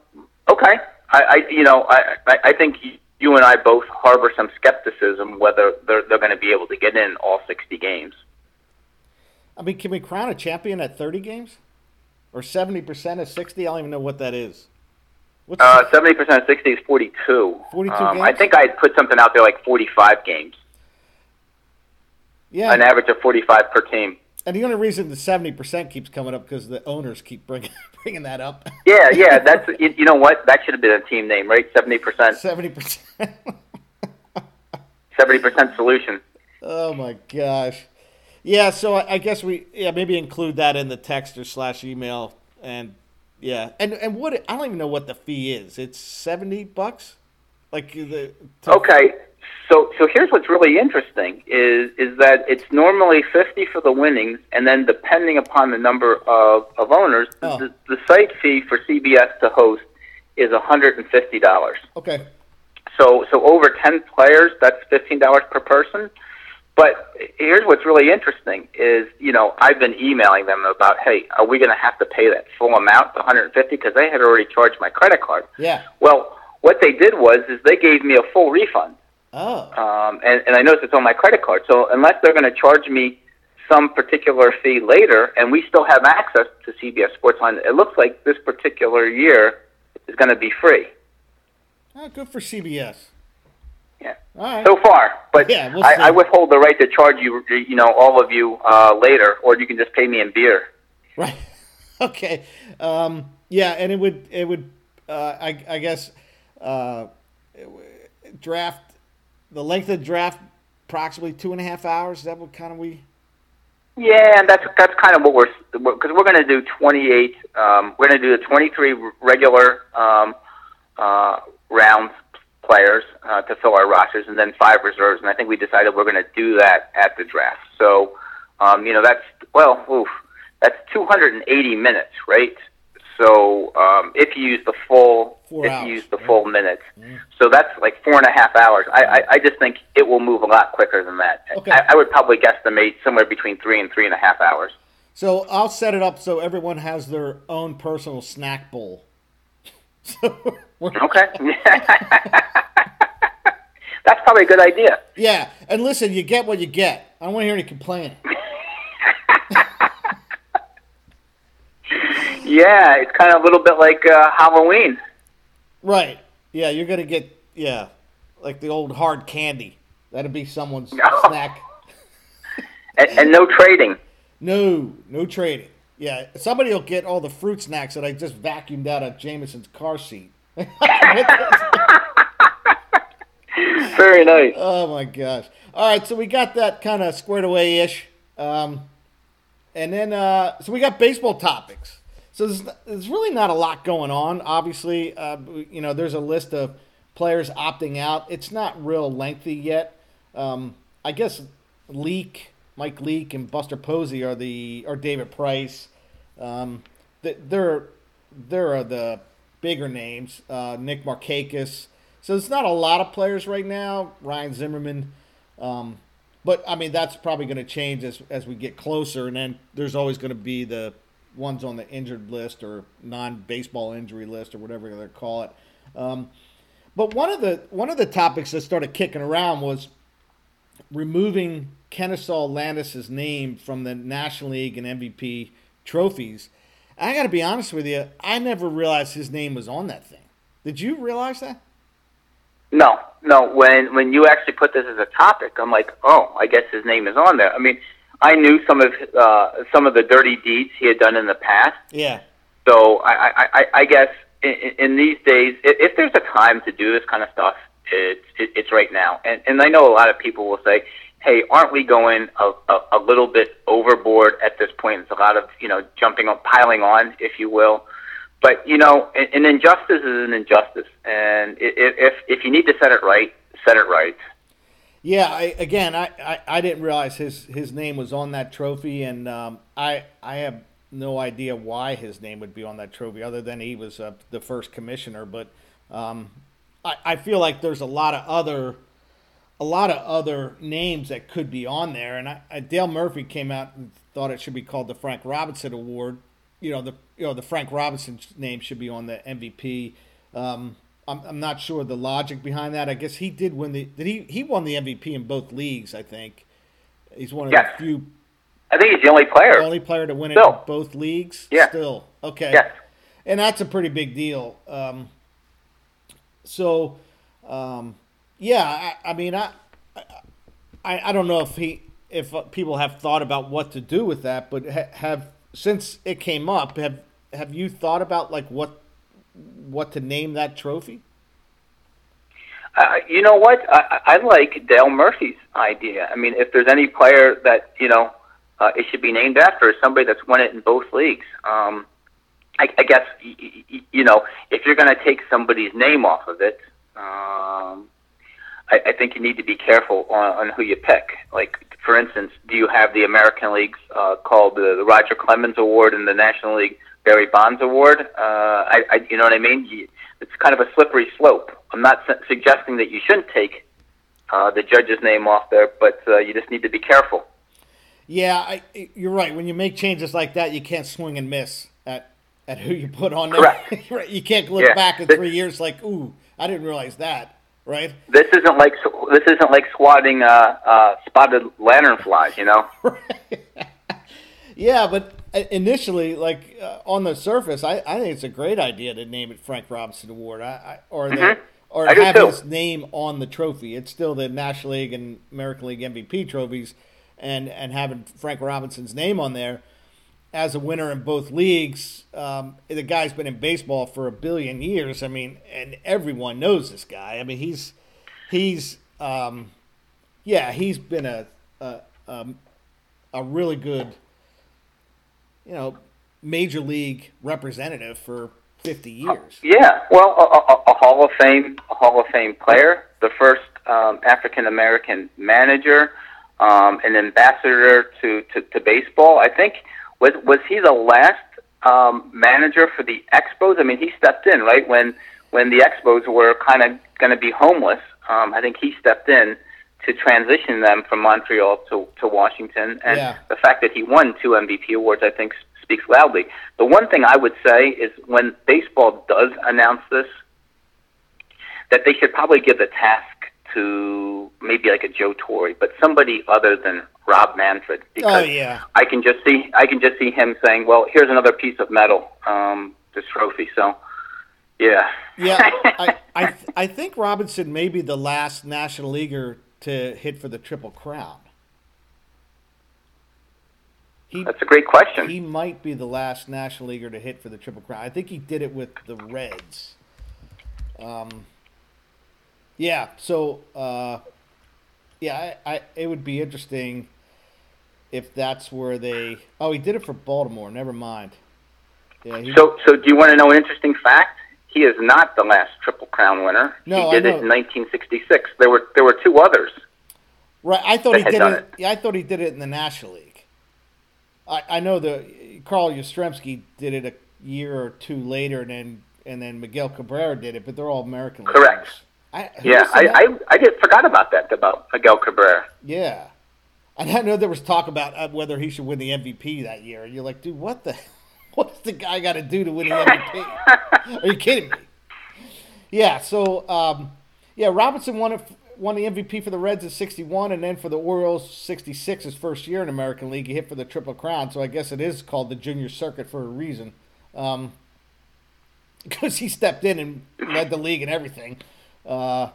Okay. I, I you know I I, I think you and I both harbor some skepticism whether they're, they're going to be able to get in all 60 games. I mean, can we crown a champion at 30 games? Or 70% of 60? I don't even know what that is. What's uh, 70% of 60 is 42. 42 um, games? I think I put something out there like 45 games. Yeah. An average of 45 per team. And the only reason the 70% keeps coming up because the owners keep bringing bringing that up. Yeah, yeah, that's you, you know what? That should have been a team name, right? 70%. 70%. 70% solution. Oh my gosh. Yeah, so I, I guess we yeah, maybe include that in the text or slash email and yeah. And and what I don't even know what the fee is. It's 70 bucks? Like the to, Okay. So, so here's what's really interesting is is that it's normally 50 for the winnings, and then depending upon the number of, of owners, oh. the, the site fee for CBS to host is $150. Okay. So, so over 10 players, that's $15 per person. But here's what's really interesting is, you know, I've been emailing them about, hey, are we going to have to pay that full amount, the 150, because they had already charged my credit card. Yeah. Well, what they did was is they gave me a full refund. Oh. Um, and, and I notice it's on my credit card. So unless they're going to charge me some particular fee later, and we still have access to CBS Sportsline, it looks like this particular year is going to be free. Oh, good for CBS. Yeah. So far, but yeah, we'll I, I, withhold the right to charge you, you know, all of you uh, later, or you can just pay me in beer. Right. okay. Um, yeah, and it would it would uh, I, I guess uh, draft, the length of the draft, approximately two and a half hours. Is that what kind of we? Yeah, and that's that's kind of what we're because we're, going to do 28. Um, we're going to do the 23 regular um, uh, rounds players uh, to fill our rosters, and then five reserves. And I think we decided we're going to do that at the draft. So, um, you know, that's well, oof, that's 280 minutes, right? So um, if you use the full, Four if hours, you use the full minutes, so that's like four and a half hours. I, I, I just think it will move a lot quicker than that. Okay. I, I would probably guesstimate somewhere between three and three and a half hours. So I'll set it up so everyone has their own personal snack bowl. So Okay. that's probably a good idea. yeah, and listen, you get what you get. I don't want to hear any complaining. Yeah, it's kind of a little bit like uh, Halloween. Right. Yeah, you're gonna get yeah, like the old hard candy. That'd be someone's No. snack. And, and no trading. No, no trading. Yeah, somebody will get all the fruit snacks that I just vacuumed out of Jameson's car seat. Very nice. Oh my gosh! All right, so we got that kind of squared away ish, um, and then uh, so we got baseball topics. So there's, there's really not a lot going on. Obviously, uh, you know, there's a list of players opting out. It's not real lengthy yet. Um, I guess Leake, Mike Leake, and Buster Posey are the or David Price. Um, th- they're they're the bigger names. Uh, Nick Markakis. So it's not a lot of players right now. Ryan Zimmerman. Um, but I mean that's probably going to change as as we get closer, and then there's always going to be the ones on the injured list or non-baseball injury list or whatever they call it. Um, but one of the one of the topics that started kicking around was removing Kenesaw Landis's name from the National League and MVP trophies. I got to be honest with you, I never realized his name was on that thing. Did you realize that? No, no. When when you actually put this as a topic, I'm like, oh, I guess his name is on there. I mean, I knew some of uh, some of the dirty deeds he had done in the past. Yeah. So I I, I, I guess in, in these days, if, if there's a time to do this kind of stuff, it's it's right now. And and I know a lot of people will say, hey, aren't we going a, a, a little bit overboard at this point? It's a lot of you know jumping on, piling on, if you will. But you know, an, an injustice is an injustice, and if if you need to set it right, set it right. Yeah, I, again, I, I, I didn't realize his, his name was on that trophy, and um, I I have no idea why his name would be on that trophy, other than he was uh, the first commissioner. But um, I, I feel like there's a lot of other a lot of other names that could be on there, and I, I, Dale Murphy came out and thought it should be called the Frank Robinson Award. You know the you know the Frank Robinson name should be on the MVP. Um, I'm, I'm not sure the logic behind that. I guess he did win the did he he won the MVP in both leagues. I think he's one of Yes. the few I think he's the only player. only player to win it in both leagues. Yeah. Still okay. Yes. and that's a pretty big deal. Um, so, um, yeah, I, I mean, I, I, I don't know if he, if uh, people have thought about what to do with that, but ha- have since it came up, have have you thought about like what what to name that trophy? Uh, you know what? I, I like Dale Murphy's idea. I mean, if there's any player that you know uh, it should be named after, is somebody that's won it in both leagues. Um, I, I guess y- y- you know if you're going to take somebody's name off of it, um, I, I think you need to be careful on, on who you pick. Like, for instance, do you have the American Leagues uh, called the, the Roger Clemens Award and the National League Barry Bonds Award? Uh, I, I, you know what I mean? It's kind of a slippery slope. I'm not su- suggesting that you shouldn't take uh, the judge's name off there, but uh, you just need to be careful. Yeah, I, you're right. When you make changes like that, you can't swing and miss at at who you put on there. Correct. Right, you can't look Yeah. back in The- three years like, ooh, I didn't realize that. Right? This isn't like this isn't like swatting uh, uh, spotted lanternflies, you know. Yeah, but uh, initially, like uh, on the surface, I, I think it's a great idea to name it Frank Robinson Award, I, I, or the, Mhm. or I have his name on the trophy. It's still the National League and American League MVP trophies, and and having Frank Robinson's name on there as a winner in both leagues. Um, the guy's been in baseball for a billion years. I mean, and everyone knows this guy. I mean, he's he's um, yeah, he's been a a, a a really good, you know, major league representative for 50 years. Yeah, well, a, a, a Hall of Fame, a Hall of Fame player, the first um, African American manager, um, an ambassador to, to, to baseball. I think was was he the last um, manager for the Expos? I mean, he stepped in right when when the Expos were kind of going to be homeless. Um, I think he stepped in to transition them from Montreal to, to Washington. And Yeah. the fact that he won two MVP awards, I think, speaks loudly. The one thing I would say is when baseball does announce this, that they should probably give the task to maybe like a Joe Torre, but somebody other than Rob Manfred, because Oh yeah. I can just see I can just see him saying, "Well, here's another piece of metal, um, this trophy." So, yeah, Yeah, I, I, th- I think Robinson may be the last National Leaguer to hit for the Triple Crown. He, that's a great question. he might be the last National Leaguer to hit for the Triple Crown. I think he did it with the Reds. Um, yeah, so uh, yeah, I, I it would be interesting if that's where they. Oh, he did it for Baltimore. Never mind. Yeah, he, So, so do you want to know an interesting fact? He is not the last Triple Crown winner. No, he did it in 1966. There were there were two others. Right, I thought he did it. it. Yeah, I thought he did it in the National League. I, I know the Carl Yastrzemski did it a year or two later, and then and then Miguel Cabrera did it, but they're all American. Correct. I, Yeah, I, I I did forgot about that about Miguel Cabrera. yeah, and I know there was talk about uh, whether he should win the MVP that year. And you're like, dude, what the, what's the guy got to do to win the MVP? Are you kidding me? Yeah. So, um, yeah, Robinson won it, won the MVP for the Reds at 61, and then for the Orioles, 66, his first year in American League. He hit for the Triple Crown, so I guess it is called the Junior Circuit for a reason. Um, because he stepped in and led the league and everything. Uh,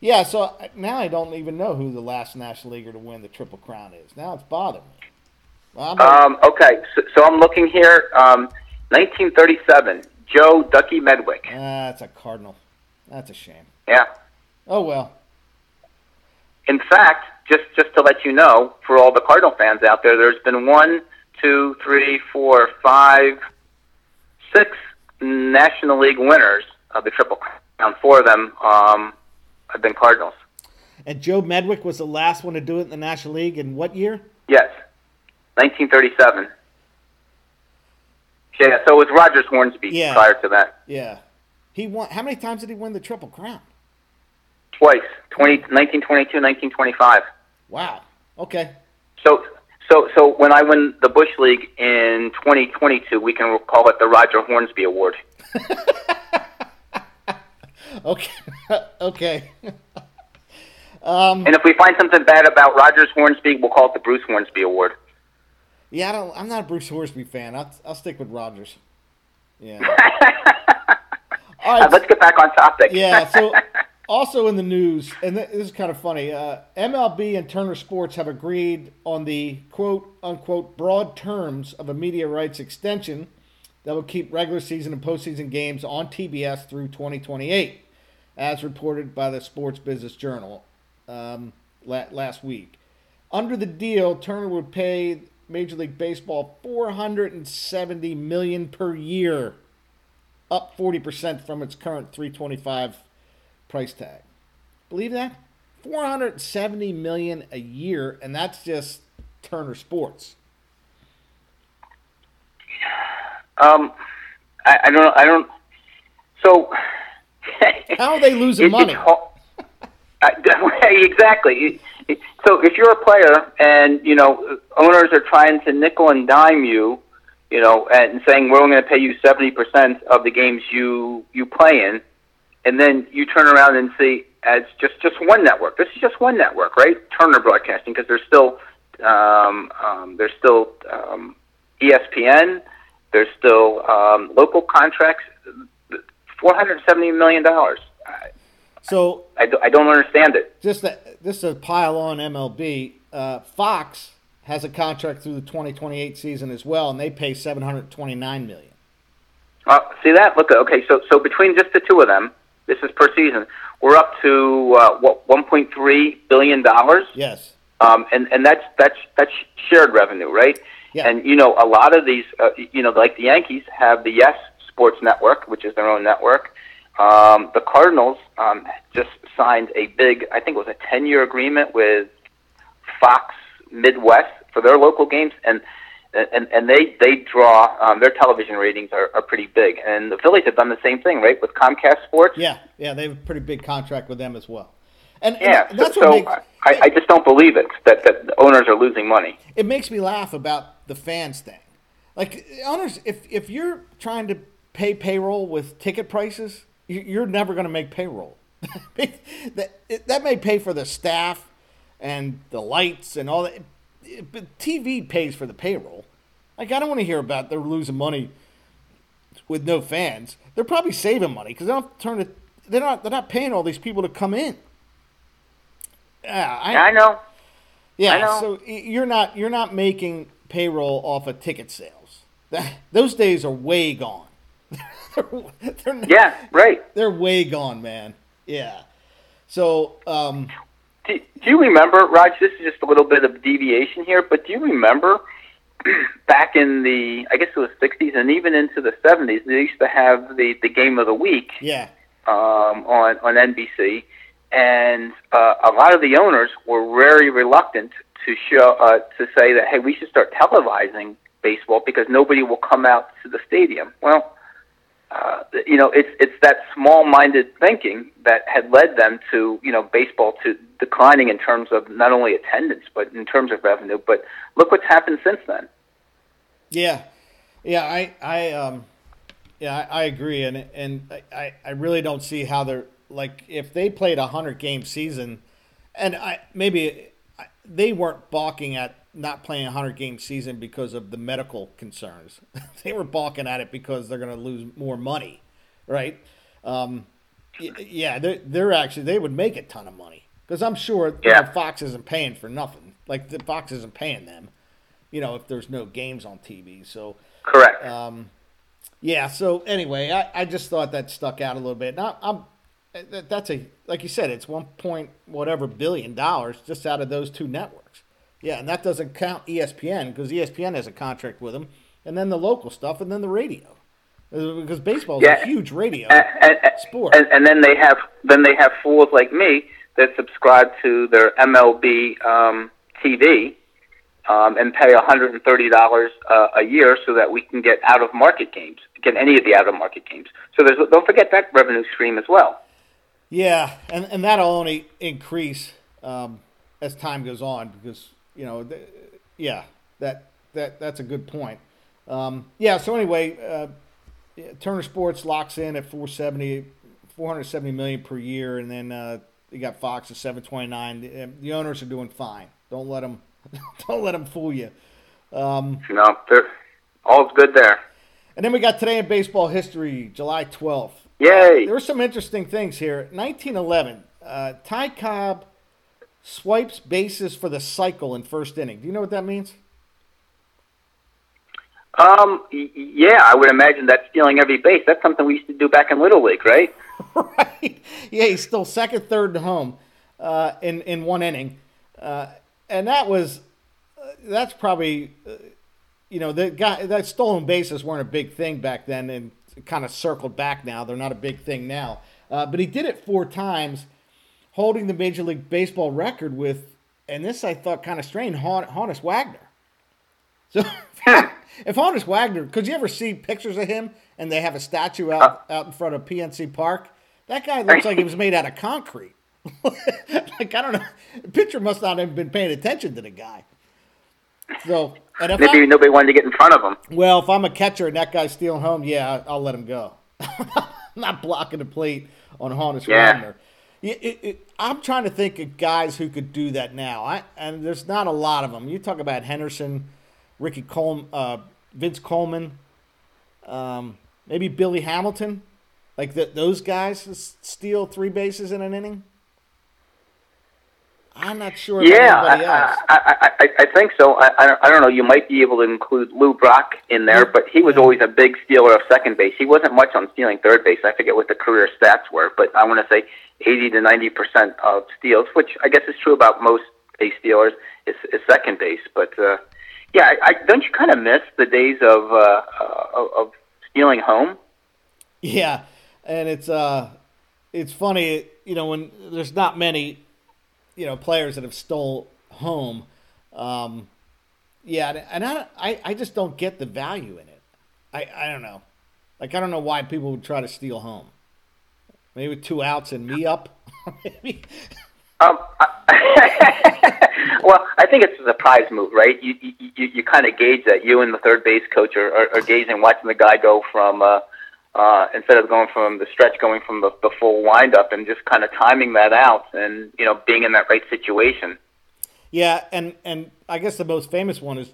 yeah, so now I don't even know who the last National Leaguer to win the Triple Crown is. Now it's bothering me. Well, I'm gonna- Um, okay, so, so I'm looking here. Um, 1937, Joe Ducky Medwick. ah, that's a Cardinal. That's a shame. Yeah. Oh well. In fact, just just to let you know, for all the Cardinal fans out there, there's been one, two, three, four, five, six National League winners of the Triple Crown. Four of them um, have been Cardinals. And Joe Medwick was the last one to do it in the National League in what year? Yes, 1937. Yeah, so it was Rogers Hornsby Yeah. prior to that. Yeah. He won. How many times did he win the Triple Crown? Twice, 20, 1922, 1925. Wow. Okay. So, so, so when I win the Bush League in 2022, we can call it the Roger Hornsby Award. Okay. okay. Um, and if we find something bad about Rogers Hornsby, we'll call it the Bruce Hornsby Award. Yeah, I don't. I'm not a Bruce Hornsby fan. I'll, I'll stick with Rogers. Yeah. All right. Uh, let's get back on topic. Yeah. So, also in the news, and this is kind of funny. Uh, MLB and Turner Sports have agreed on the quote unquote broad terms of a media rights extension that will keep regular season and postseason games on TBS through 2028, as reported by the Sports Business Journal um, last week. Under the deal, Turner would pay Major League Baseball 470 million per year, up 40% from its current 325 price tag. Believe that? 470 million a year and that's just Turner Sports. Um, I, I don't. know. I don't. So. How are they losing It- money? Ho- exactly. So if you're a player and you know owners are trying to nickel and dime you, you know, and saying we're only going to pay you seventy percent of the games you you play in, and then you turn around and see as just just one network. This is just one network, right? Turner Broadcasting, because there's still um, um, there's still um, ESPN. There's still um, local contracts. Four hundred seventy million dollars. So I, do, I don't understand it. just that this is a pile on MLB. Uh, Fox has a contract through the 2028 season as well, and they pay 729 million. Uh, see that? Look, okay, so so between just the two of them, this is per season. we're up to uh, what 1.3 billion dollars. Yes. Um, and and that's that's that's shared revenue, right? Yeah. And you know, a lot of these, uh, you know, like the Yankees have the Yes Sports Network, which is their own network. Um, the Cardinals um, just signed a big, I think it was a 10-year agreement with Fox Midwest for their local games, and and and they they draw um, their television ratings are, are pretty big, and the Phillies have done the same thing, right, with Comcast Sports. Yeah, yeah, they have a pretty big contract with them as well. And, Yeah, and that's so, what makes, I, I just don't believe it that that the owners are losing money. it makes me laugh about the fans thing. Like owners, if if you're trying to pay payroll with ticket prices, you're never going to make payroll. that that may pay for the staff and the lights and all that, but TV pays for the payroll. Like I don't want to hear about they're losing money with no fans. They're probably saving money because they don't turn it. They're not. They're not paying all these people to come in. Yeah, Yeah, I know. yeah, I know. so you're not you're not making payroll off of ticket sales. That, those days are way gone. They're, they're, not- Yeah, right. they're way gone, man. Yeah. So, um, Do, do you remember, Raj? This is just a little bit of deviation here, but do you remember back in the, I guess it was 60s and even into the 70s, they used to have the, the game of the week yeah, um, on, on NBC, and uh, a lot of the owners were very reluctant to show uh, to say that, hey, we should start televising baseball because nobody will come out to the stadium. Well, uh, you know, it's it's that small-minded thinking that had led them to you know baseball to declining in terms of not only attendance but in terms of revenue. But look what's happened since then. yeah, yeah. I, I, um, yeah, I, I agree, and and I, I really don't see how they're like if they played a hundred game season, and I maybe they weren't balking at not playing a hundred game season because of the medical concerns. they were balking at it because they're going to lose more money, right? Um, yeah, they're, they're actually they would make a ton of money because I'm sure you know, Fox isn't paying for nothing. Like the Fox isn't paying them, you know, if there's no games on TV. So Correct. um, yeah. So anyway, I, I just thought that stuck out a little bit. Now I'm that's a like you said, it's one point whatever billion dollars just out of those two networks. Yeah, and that doesn't count ESPN because ESPN has a contract with them, and then the local stuff, and then the radio, Uh, because baseball is Yeah. a huge radio and, and, sport. and, and then they have then they have fools like me that subscribe to their MLB um, TV um, and pay $130 uh, a year so that we can get out of market games, get any of the out of market games. So there's don't forget that revenue stream as well. Yeah, and and that'll only increase um, as time goes on because you know, th- yeah, that that that's a good point. Um, yeah. So anyway, uh, yeah, Turner Sports locks in at 470, 470 million per year, and then uh, you got Fox at seven twenty nine. The, the owners are doing fine. Don't let them don't let them fool you. Um, You know, they're, all's good there. and then we got today in baseball history, July twelfth. Yay! There were some interesting things here. 1911, uh, Ty Cobb swipes bases for the cycle in first inning. Do you know what that means? Um, yeah, I would imagine that's stealing every base. That's something we used to do back in Little League, right? right. Yeah, he's still second, third, and home uh, in in one inning, uh, and that was uh, that's probably uh, you know the guy that stolen bases weren't a big thing back then, and kind of circled back now. They're not a big thing now, uh, but he did it four times, holding the Major League Baseball record with, and this I thought kind of strange, Hon- Honus Wagner. So if Honus Wagner, could you ever see pictures of him and they have a statue out, uh. out in front of PNC Park? That guy looks like he was made out of concrete. like I don't know, the pitcher must not have been paying attention to the guy. So, and if Maybe I, nobody wanted to get in front of him. well, if I'm a catcher and that guy's stealing home, yeah, I'll let him go. I'm not blocking the plate on Honus Yeah. Wagner. It, it, it, I'm trying to think of guys who could do that now, I, and there's not a lot of them. You talk about Henderson, Ricky Coleman, uh, Vince Coleman, um, maybe Billy Hamilton, like the, those guys steal three bases in an inning. I'm not sure. Yeah, I, I, I, I, think so. I, I, don't, I don't know. You might be able to include Lou Brock in there, but he was always a big stealer of second base. He wasn't much on stealing third base. I forget what the career stats were, but I want to say 80 to 90 percent of steals, which I guess is true about most base stealers, is, is second base. But uh, yeah, I, I, don't you kind of miss the days of uh, uh, of stealing home? Yeah, and it's uh, it's funny, you know, when there's not many you know players that have stole home. Um, yeah, and I, I I just don't get the value in it. I I don't know. Like I don't know why people would try to steal home. Maybe with two outs and me up. Maybe. Um, well, I think it's a surprise move, right? You you, you, you kind of gauge that you and the third base coach are, are, are gazing, watching the guy go from uh, uh, instead of going from the stretch, going from the, the full windup, and just kind of timing that out, and you know, being in that right situation. Yeah, and and I guess the most famous one is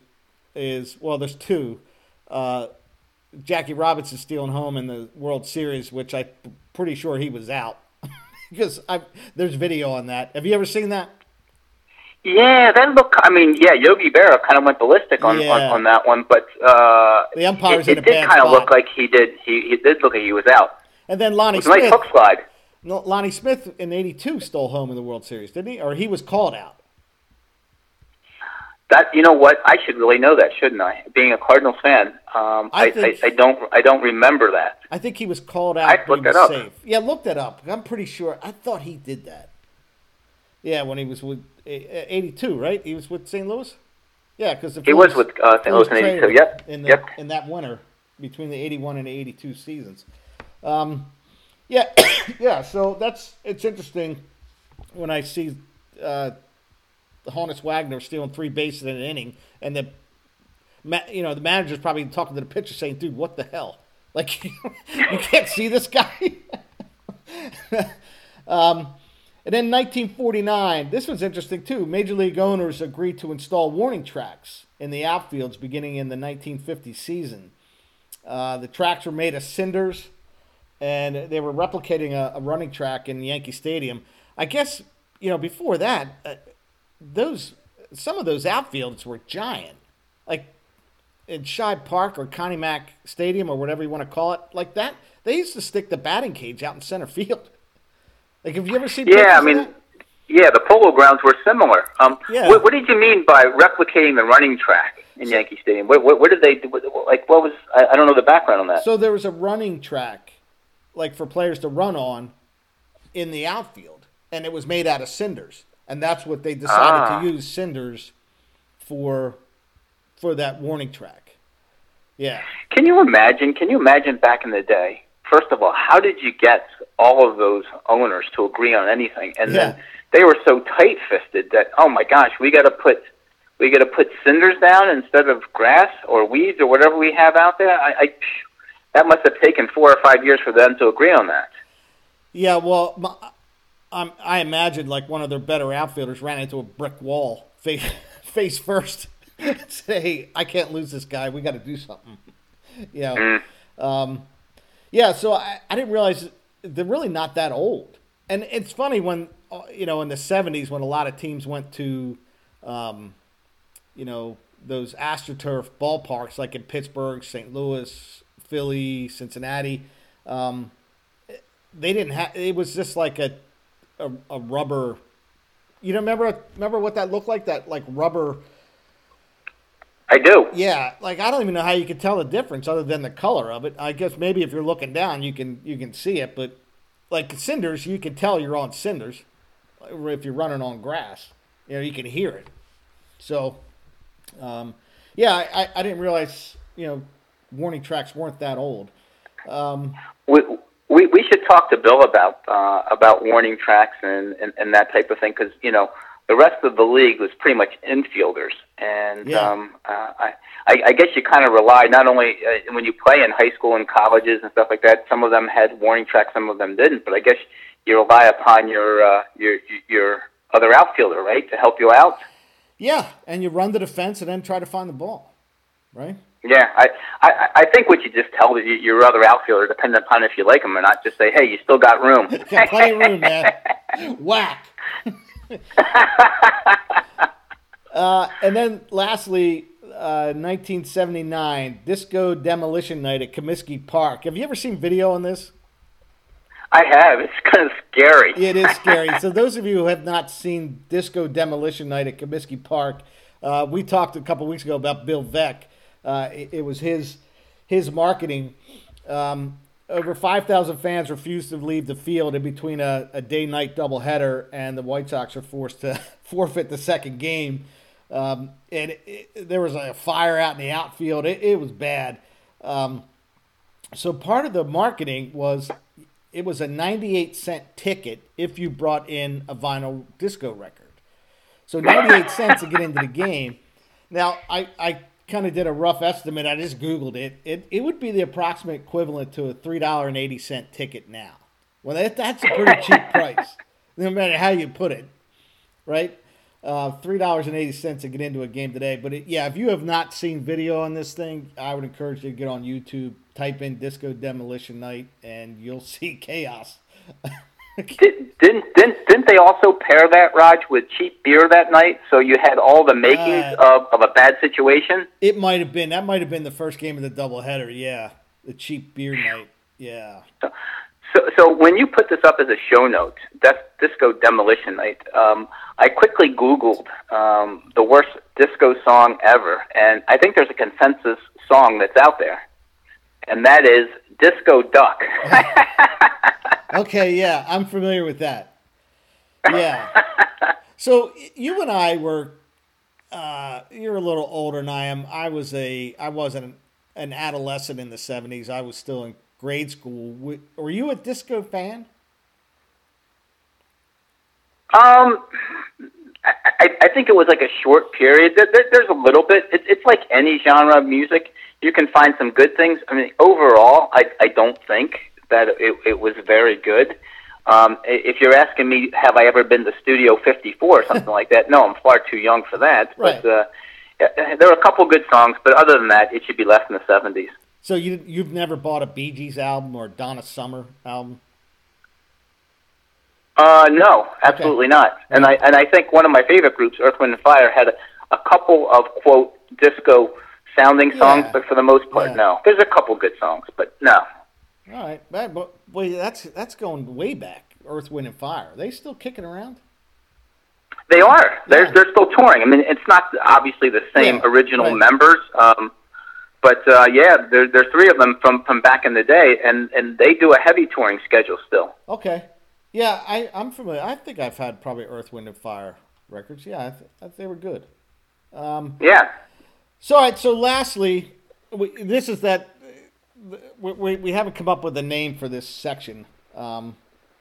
is well, there's two. Uh, Jackie Robinson stealing home in the World Series, which I'm pretty sure he was out because I there's video on that. Have you ever seen that? Yeah, that look. I mean, yeah, Yogi Berra kind of went ballistic on, yeah. on, on that one, but uh, the umpires it, it did kind of look like he did. He, he did look like he was out. And then Lonnie Smith, nice hook slide. Lonnie Smith in '82 stole home in the World Series, didn't he? Or he was called out. That you know what? I should really know that, shouldn't I? Being a Cardinals fan, um, I, I, I, I, don't I don't remember that. I think he was called out. I looked that up. Safe. Yeah, look that up. I'm pretty sure. I thought he did that. Yeah, when he was with 82, right? He was with St. Louis? Yeah, because he was with uh, St. Louis in 82, yep. In, the, yep. in that winter between the 81 and 82 seasons. Um, yeah, yeah, so that's, it's interesting when I see uh, Honus Wagner stealing three bases in an inning and the, you know, the manager's probably talking to the pitcher saying, dude, what the hell? Like, you can't see this guy? um, and then 1949, this was interesting too. Major League owners agreed to install warning tracks in the outfields beginning in the 1950 season. Uh, the tracks were made of cinders, and they were replicating a, a, running track in Yankee Stadium. I guess you know before that, uh, those some of those outfields were giant, like in Shibe Park or Connie Mack Stadium or whatever you want to call it, like that. They used to stick the batting cage out in center field. Like, have you ever seen? Yeah, I mean, yeah, the polo grounds were similar. Um, yeah. What, what, did you mean by replicating the running track in so, Yankee Stadium? What, what, what did they do? Like, what was? I, I don't know the background on that. So there was a running track, like for players to run on, in the outfield, and it was made out of cinders, and that's what they decided ah. to use cinders for, for that warning track. Yeah. Can you imagine? Can you imagine back in the day? First of all, how did you get all of those owners to agree on anything, and yeah. then they were so tight-fisted that oh my gosh, we got to put we got to put cinders down instead of grass or weeds or whatever we have out there. I, I that must have taken four or five years for them to agree on that. Yeah, well, my, um, I imagine like one of their better outfielders ran into a brick wall face, face first. Say, I can't lose this guy. We got to do something. Yeah. Mm. Um, yeah. So I, I didn't realize they're really not that old. And it's funny when uh, you know in the '70s when a lot of teams went to, um, you know, those AstroTurf ballparks like in Pittsburgh, St. Louis, Philly, Cincinnati. Um, they didn't have. It was just like a, a, a rubber. You know, remember remember what that looked like? That like rubber. I do. Yeah, like I don't even know how you could tell the difference other than the color of it. I guess maybe if you're looking down, you can you can see it, but like cinders, you can tell you're on cinders. If you're running on grass, you know you can hear it. So, um, yeah, I, I didn't realize you know warning tracks weren't that old. Um, we, should talk to Bill about uh, about warning tracks and, and, and that type of thing because you know the rest of the league was pretty much infielders, and yeah. um, uh, I, I, I guess you kind of rely not only uh, when you play in high school and colleges and stuff like that. Some of them had warning tracks, some of them didn't. But I guess you rely upon your uh, your your other outfielder, right, to help you out. Yeah, and you run the defense and then try to find the ball, right? Yeah, I, I I think what you just tell your other outfielder, depending upon if you like them or not, just say, "Hey, you still got room." got plenty of room, man. Whack. uh, and then lastly, uh, 1979 Disco Demolition Night at Comiskey Park. Have you ever seen video on this? I have. It's kind of scary. It is scary. so those of you who have not seen Disco Demolition Night at Comiskey Park, uh, we talked a couple weeks ago about Bill Veeck. Uh, it, it, was his his marketing. Um, over 5,000 fans refused to leave the field in between a, a day-night doubleheader, and the White Sox are forced to forfeit the second game. Um, and it, it, there was a fire out in the outfield. It, was bad. Um, so part of the marketing was it was a 98 cent ticket if you brought in a vinyl disco record. So 98 cents to get into the game. Now, I, I kind of did a rough estimate. I just Googled it. It, it would be the approximate equivalent to a $3.80 ticket now. Well, that, that's a pretty cheap price, no matter how you put it, right? Uh, $3.80 to get into a game today. But it, yeah, if you have not seen video on this thing, I would encourage you to get on YouTube, type in Disco Demolition Night, and you'll see chaos. Did, didn't didn't didn't they also pair that Raj with cheap beer that night? So you had all the makings uh, of, of a bad situation. It might have been that might have been the first game of the doubleheader. Yeah, the cheap beer night. Yeah. So, so, so when you put this up as a show note, that's disco demolition night. Um, I quickly Googled um, the worst disco song ever, and I think there's a consensus song that's out there, and that is Disco Duck. okay, yeah, I'm familiar with that. Yeah. So you and I were, uh, you're a little older than I am. I was a, I wasn't an adolescent in the '70s. I was still in grade school. Were you a disco fan? Um, I, I think it was like a short period. There, there, there's a little bit. It, it's like any genre of music. You can find some good things. I mean, overall, I, I don't think that it, it was very good. Um, if you're asking me, have I ever been to Studio 54 or something like that? No, I'm far too young for that. Right. But uh, there are a couple good songs, but other than that, it should be less in the 70s. So you you've never bought a Bee Gees album or Donna Summer album? Uh, no, absolutely okay. not. And I and I think one of my favorite groups, Earth, Wind, and Fire, had a, a couple of quote disco sounding songs, yeah. but for the most part, yeah. no. There's a couple good songs, but no. All right, but boy, that's that's going way back. Earth, Wind, and Fire. Are they still kicking around? They are. They're yeah. they're still touring. I mean, it's not obviously the same yeah, original right. members, um, but uh, yeah, there there's three of them from from back in the day, and and they do a heavy touring schedule still. Okay. Yeah, I I'm familiar. I think I've had probably Earth, Wind, and Fire records. Yeah, I, th- I they were good. Um, yeah. So, all right. So, lastly, we, this is that we, we, we haven't come up with a name for this section. Um,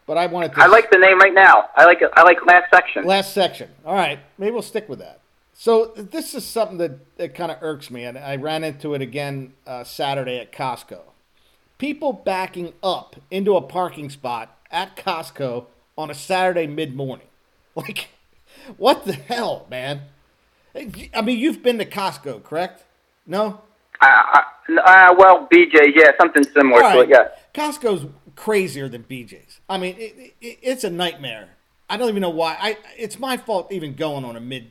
but I wanted to. I like the name right now. I like it. I like last section. Last section. All right, maybe we'll stick with that. So this is something that, that kind of irks me, and I ran into it again uh, Saturday at Costco. People backing up into a parking spot at Costco on a Saturday mid morning. Like, what the hell, man? I mean, you've been to Costco, correct? No. Uh, uh, well, BJ, yeah, something similar right. to it, yeah. Costco's crazier than BJ's. I mean, it, it, it's a nightmare. I don't even know why. I it's my fault even going on a mid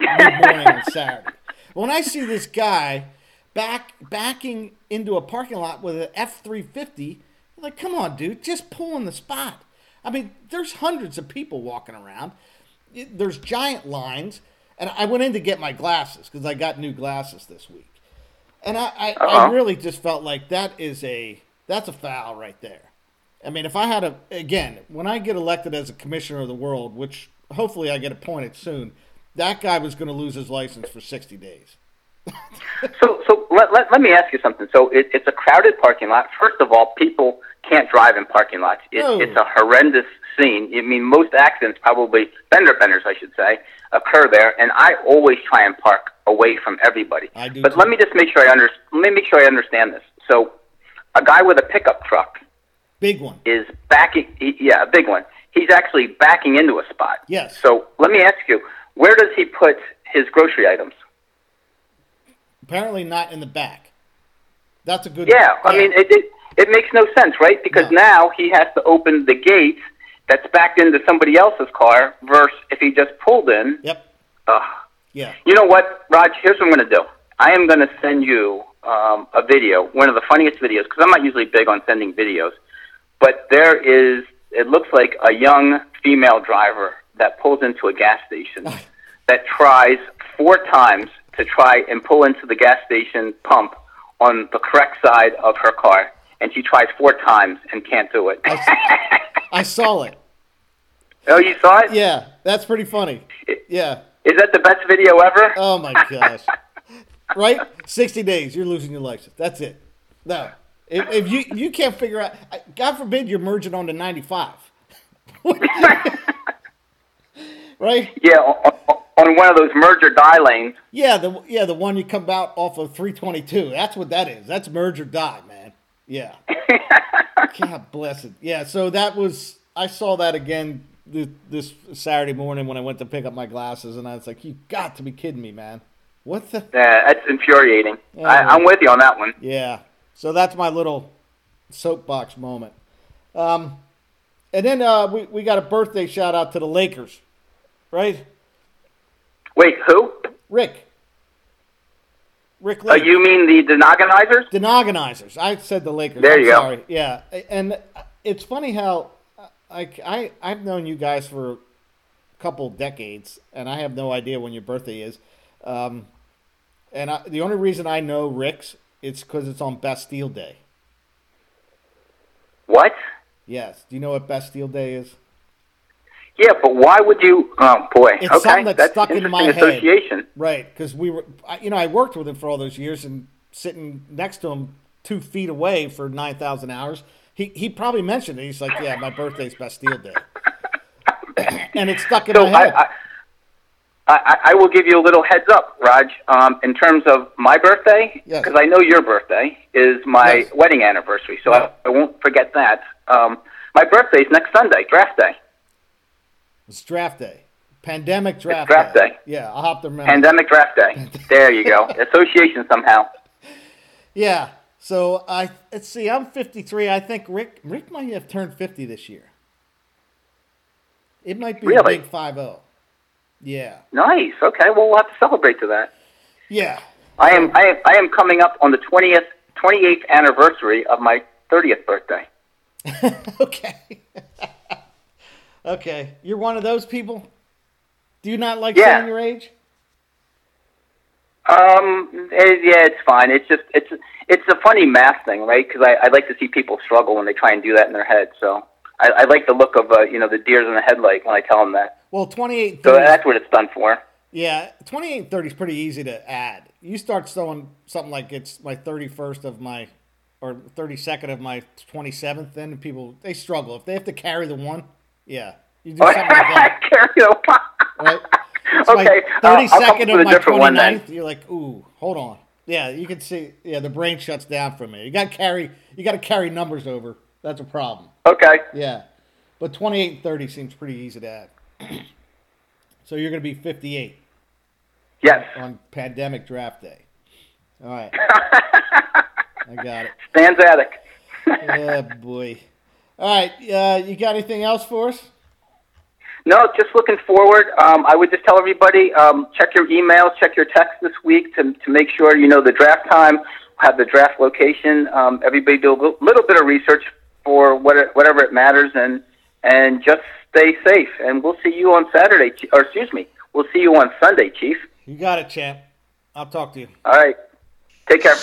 mid morning on Saturday. When I see this guy back backing into a parking lot with an F three fifty, like, come on, dude, just pull in the spot. I mean, there's hundreds of people walking around. There's giant lines, and I went in to get my glasses because I got new glasses this week. And I, I, uh-huh. I really just felt like that is a that's a foul right there. I mean, if I had a again, when I get elected as a commissioner of the world, which hopefully I get appointed soon, that guy was going to lose his license for sixty days. so, so let, let, let me ask you something. So it, it's a crowded parking lot. First of all, people can't drive in parking lots. It, no. It's a horrendous scene. I mean, most accidents probably fender benders, I should say, occur there. And I always try and park away from everybody. I do but too. let me just make sure I under, let me make sure I understand this. So, a guy with a pickup truck, big one, is backing. He, yeah, a big one. He's actually backing into a spot. Yes. So let me ask you, where does he put his grocery items? Apparently not in the back. That's a good. Yeah, I mean it, it. It makes no sense, right? Because no. now he has to open the gate that's backed into somebody else's car versus if he just pulled in. Yep. Ugh. Yeah. You know what, Raj? Here's what I'm going to do. I am going to send you um, a video, one of the funniest videos, because I'm not usually big on sending videos. But there is, it looks like a young female driver that pulls into a gas station that tries four times to try and pull into the gas station pump on the correct side of her car. And she tries four times and can't do it. I saw it. oh, you saw it? Yeah, that's pretty funny. Yeah. Is that the best video ever? Oh my gosh. right? 60 days, you're losing your license. That's it. No. If, if you you can't figure out, God forbid you're merging onto 95. right? Yeah, on, on one of those merger die lanes. Yeah, the yeah the one you come out off of 322. That's what that is. That's merge or die, man. Yeah. God bless it. Yeah. So that was I saw that again this, this Saturday morning when I went to pick up my glasses, and I was like, "You got to be kidding me, man! What the?" Yeah, that's infuriating. I, I'm with you on that one. Yeah. So that's my little soapbox moment. Um, and then uh, we we got a birthday shout out to the Lakers, right? Wait, who? Rick. Rick Uh, you mean the Denogginizers? The Noganizers. I said the Lakers. There I'm you go. Yeah, and it's funny how I, I I've known you guys for a couple decades, and I have no idea when your birthday is. Um, and I, the only reason I know Rick's it's because it's on Bastille Day. What? Yes. Do you know what Bastille Day is? Yeah, but why would you? Oh boy. It's okay, something that's that's stuck into my interesting head. association. Right, because we were, I- you know, I worked with him for all those years, and sitting next to him, two feet away for nine thousand hours, he he probably mentioned it. He's like, "Yeah, my birthday's Bastille Day," and it's stuck in So my head. I, I, I, I will give you a little heads up, Raj. Um, in terms of my birthday, Yes. because I know your birthday is my Yes. wedding anniversary, so Right. I, I won't forget that. Um, my is next Sunday, draft day. It's draft day, pandemic draft, draft day. Yeah, I'll have to remember. Pandemic draft day. there you go. Association somehow. yeah. So I let's see. I'm 53. I think Rick Rick might have turned 50 this year. It might be a Really? big five zero. Yeah. Nice. Okay. Well, we'll have to celebrate to that. Yeah. I am. I am. I am coming up on the twentieth, twenty eighth anniversary of my thirtieth birthday. okay. Okay. You're one of those people? Do you not like Yeah. saying your age? Um. eh, yeah, it's fine. It's just it's it's a funny math thing, right? Because I, I like to see people struggle when they try and do that in their head. So I, I like the look of uh, you know the deers in the headlight when I tell them that. Well, 28 So that's what it's done for. Yeah, 28 30 is pretty easy to add. You start throwing something like it's my 31st of my or 32nd of my 27th, then people they struggle. If they have to carry the one, yeah. You do something like that, right? My Okay, uh, 32nd up of my different one 29th, you're like, "Ooh, hold on." Yeah, you can see yeah, the brain shuts down for me. You got carry you got to carry numbers over. That's a problem. Okay. Yeah. But 28 and 30 seems pretty easy to add. so you're going to be 58 Yes. on pandemic draft day. All right. I got it. Stan's attic. Yeah, boy. All right. Uh, you got anything else for us? No, just looking forward. Um, I would just tell everybody um, check your emails, check your texts this week to to make sure you know the draft time, have the draft location. Um, everybody do a little, little bit of research for what it, whatever it matters, and and just stay safe. And we'll see you on Saturday, or excuse me, we'll see you on Sunday, Chief. You got it, champ. I'll talk to you. All right, take care.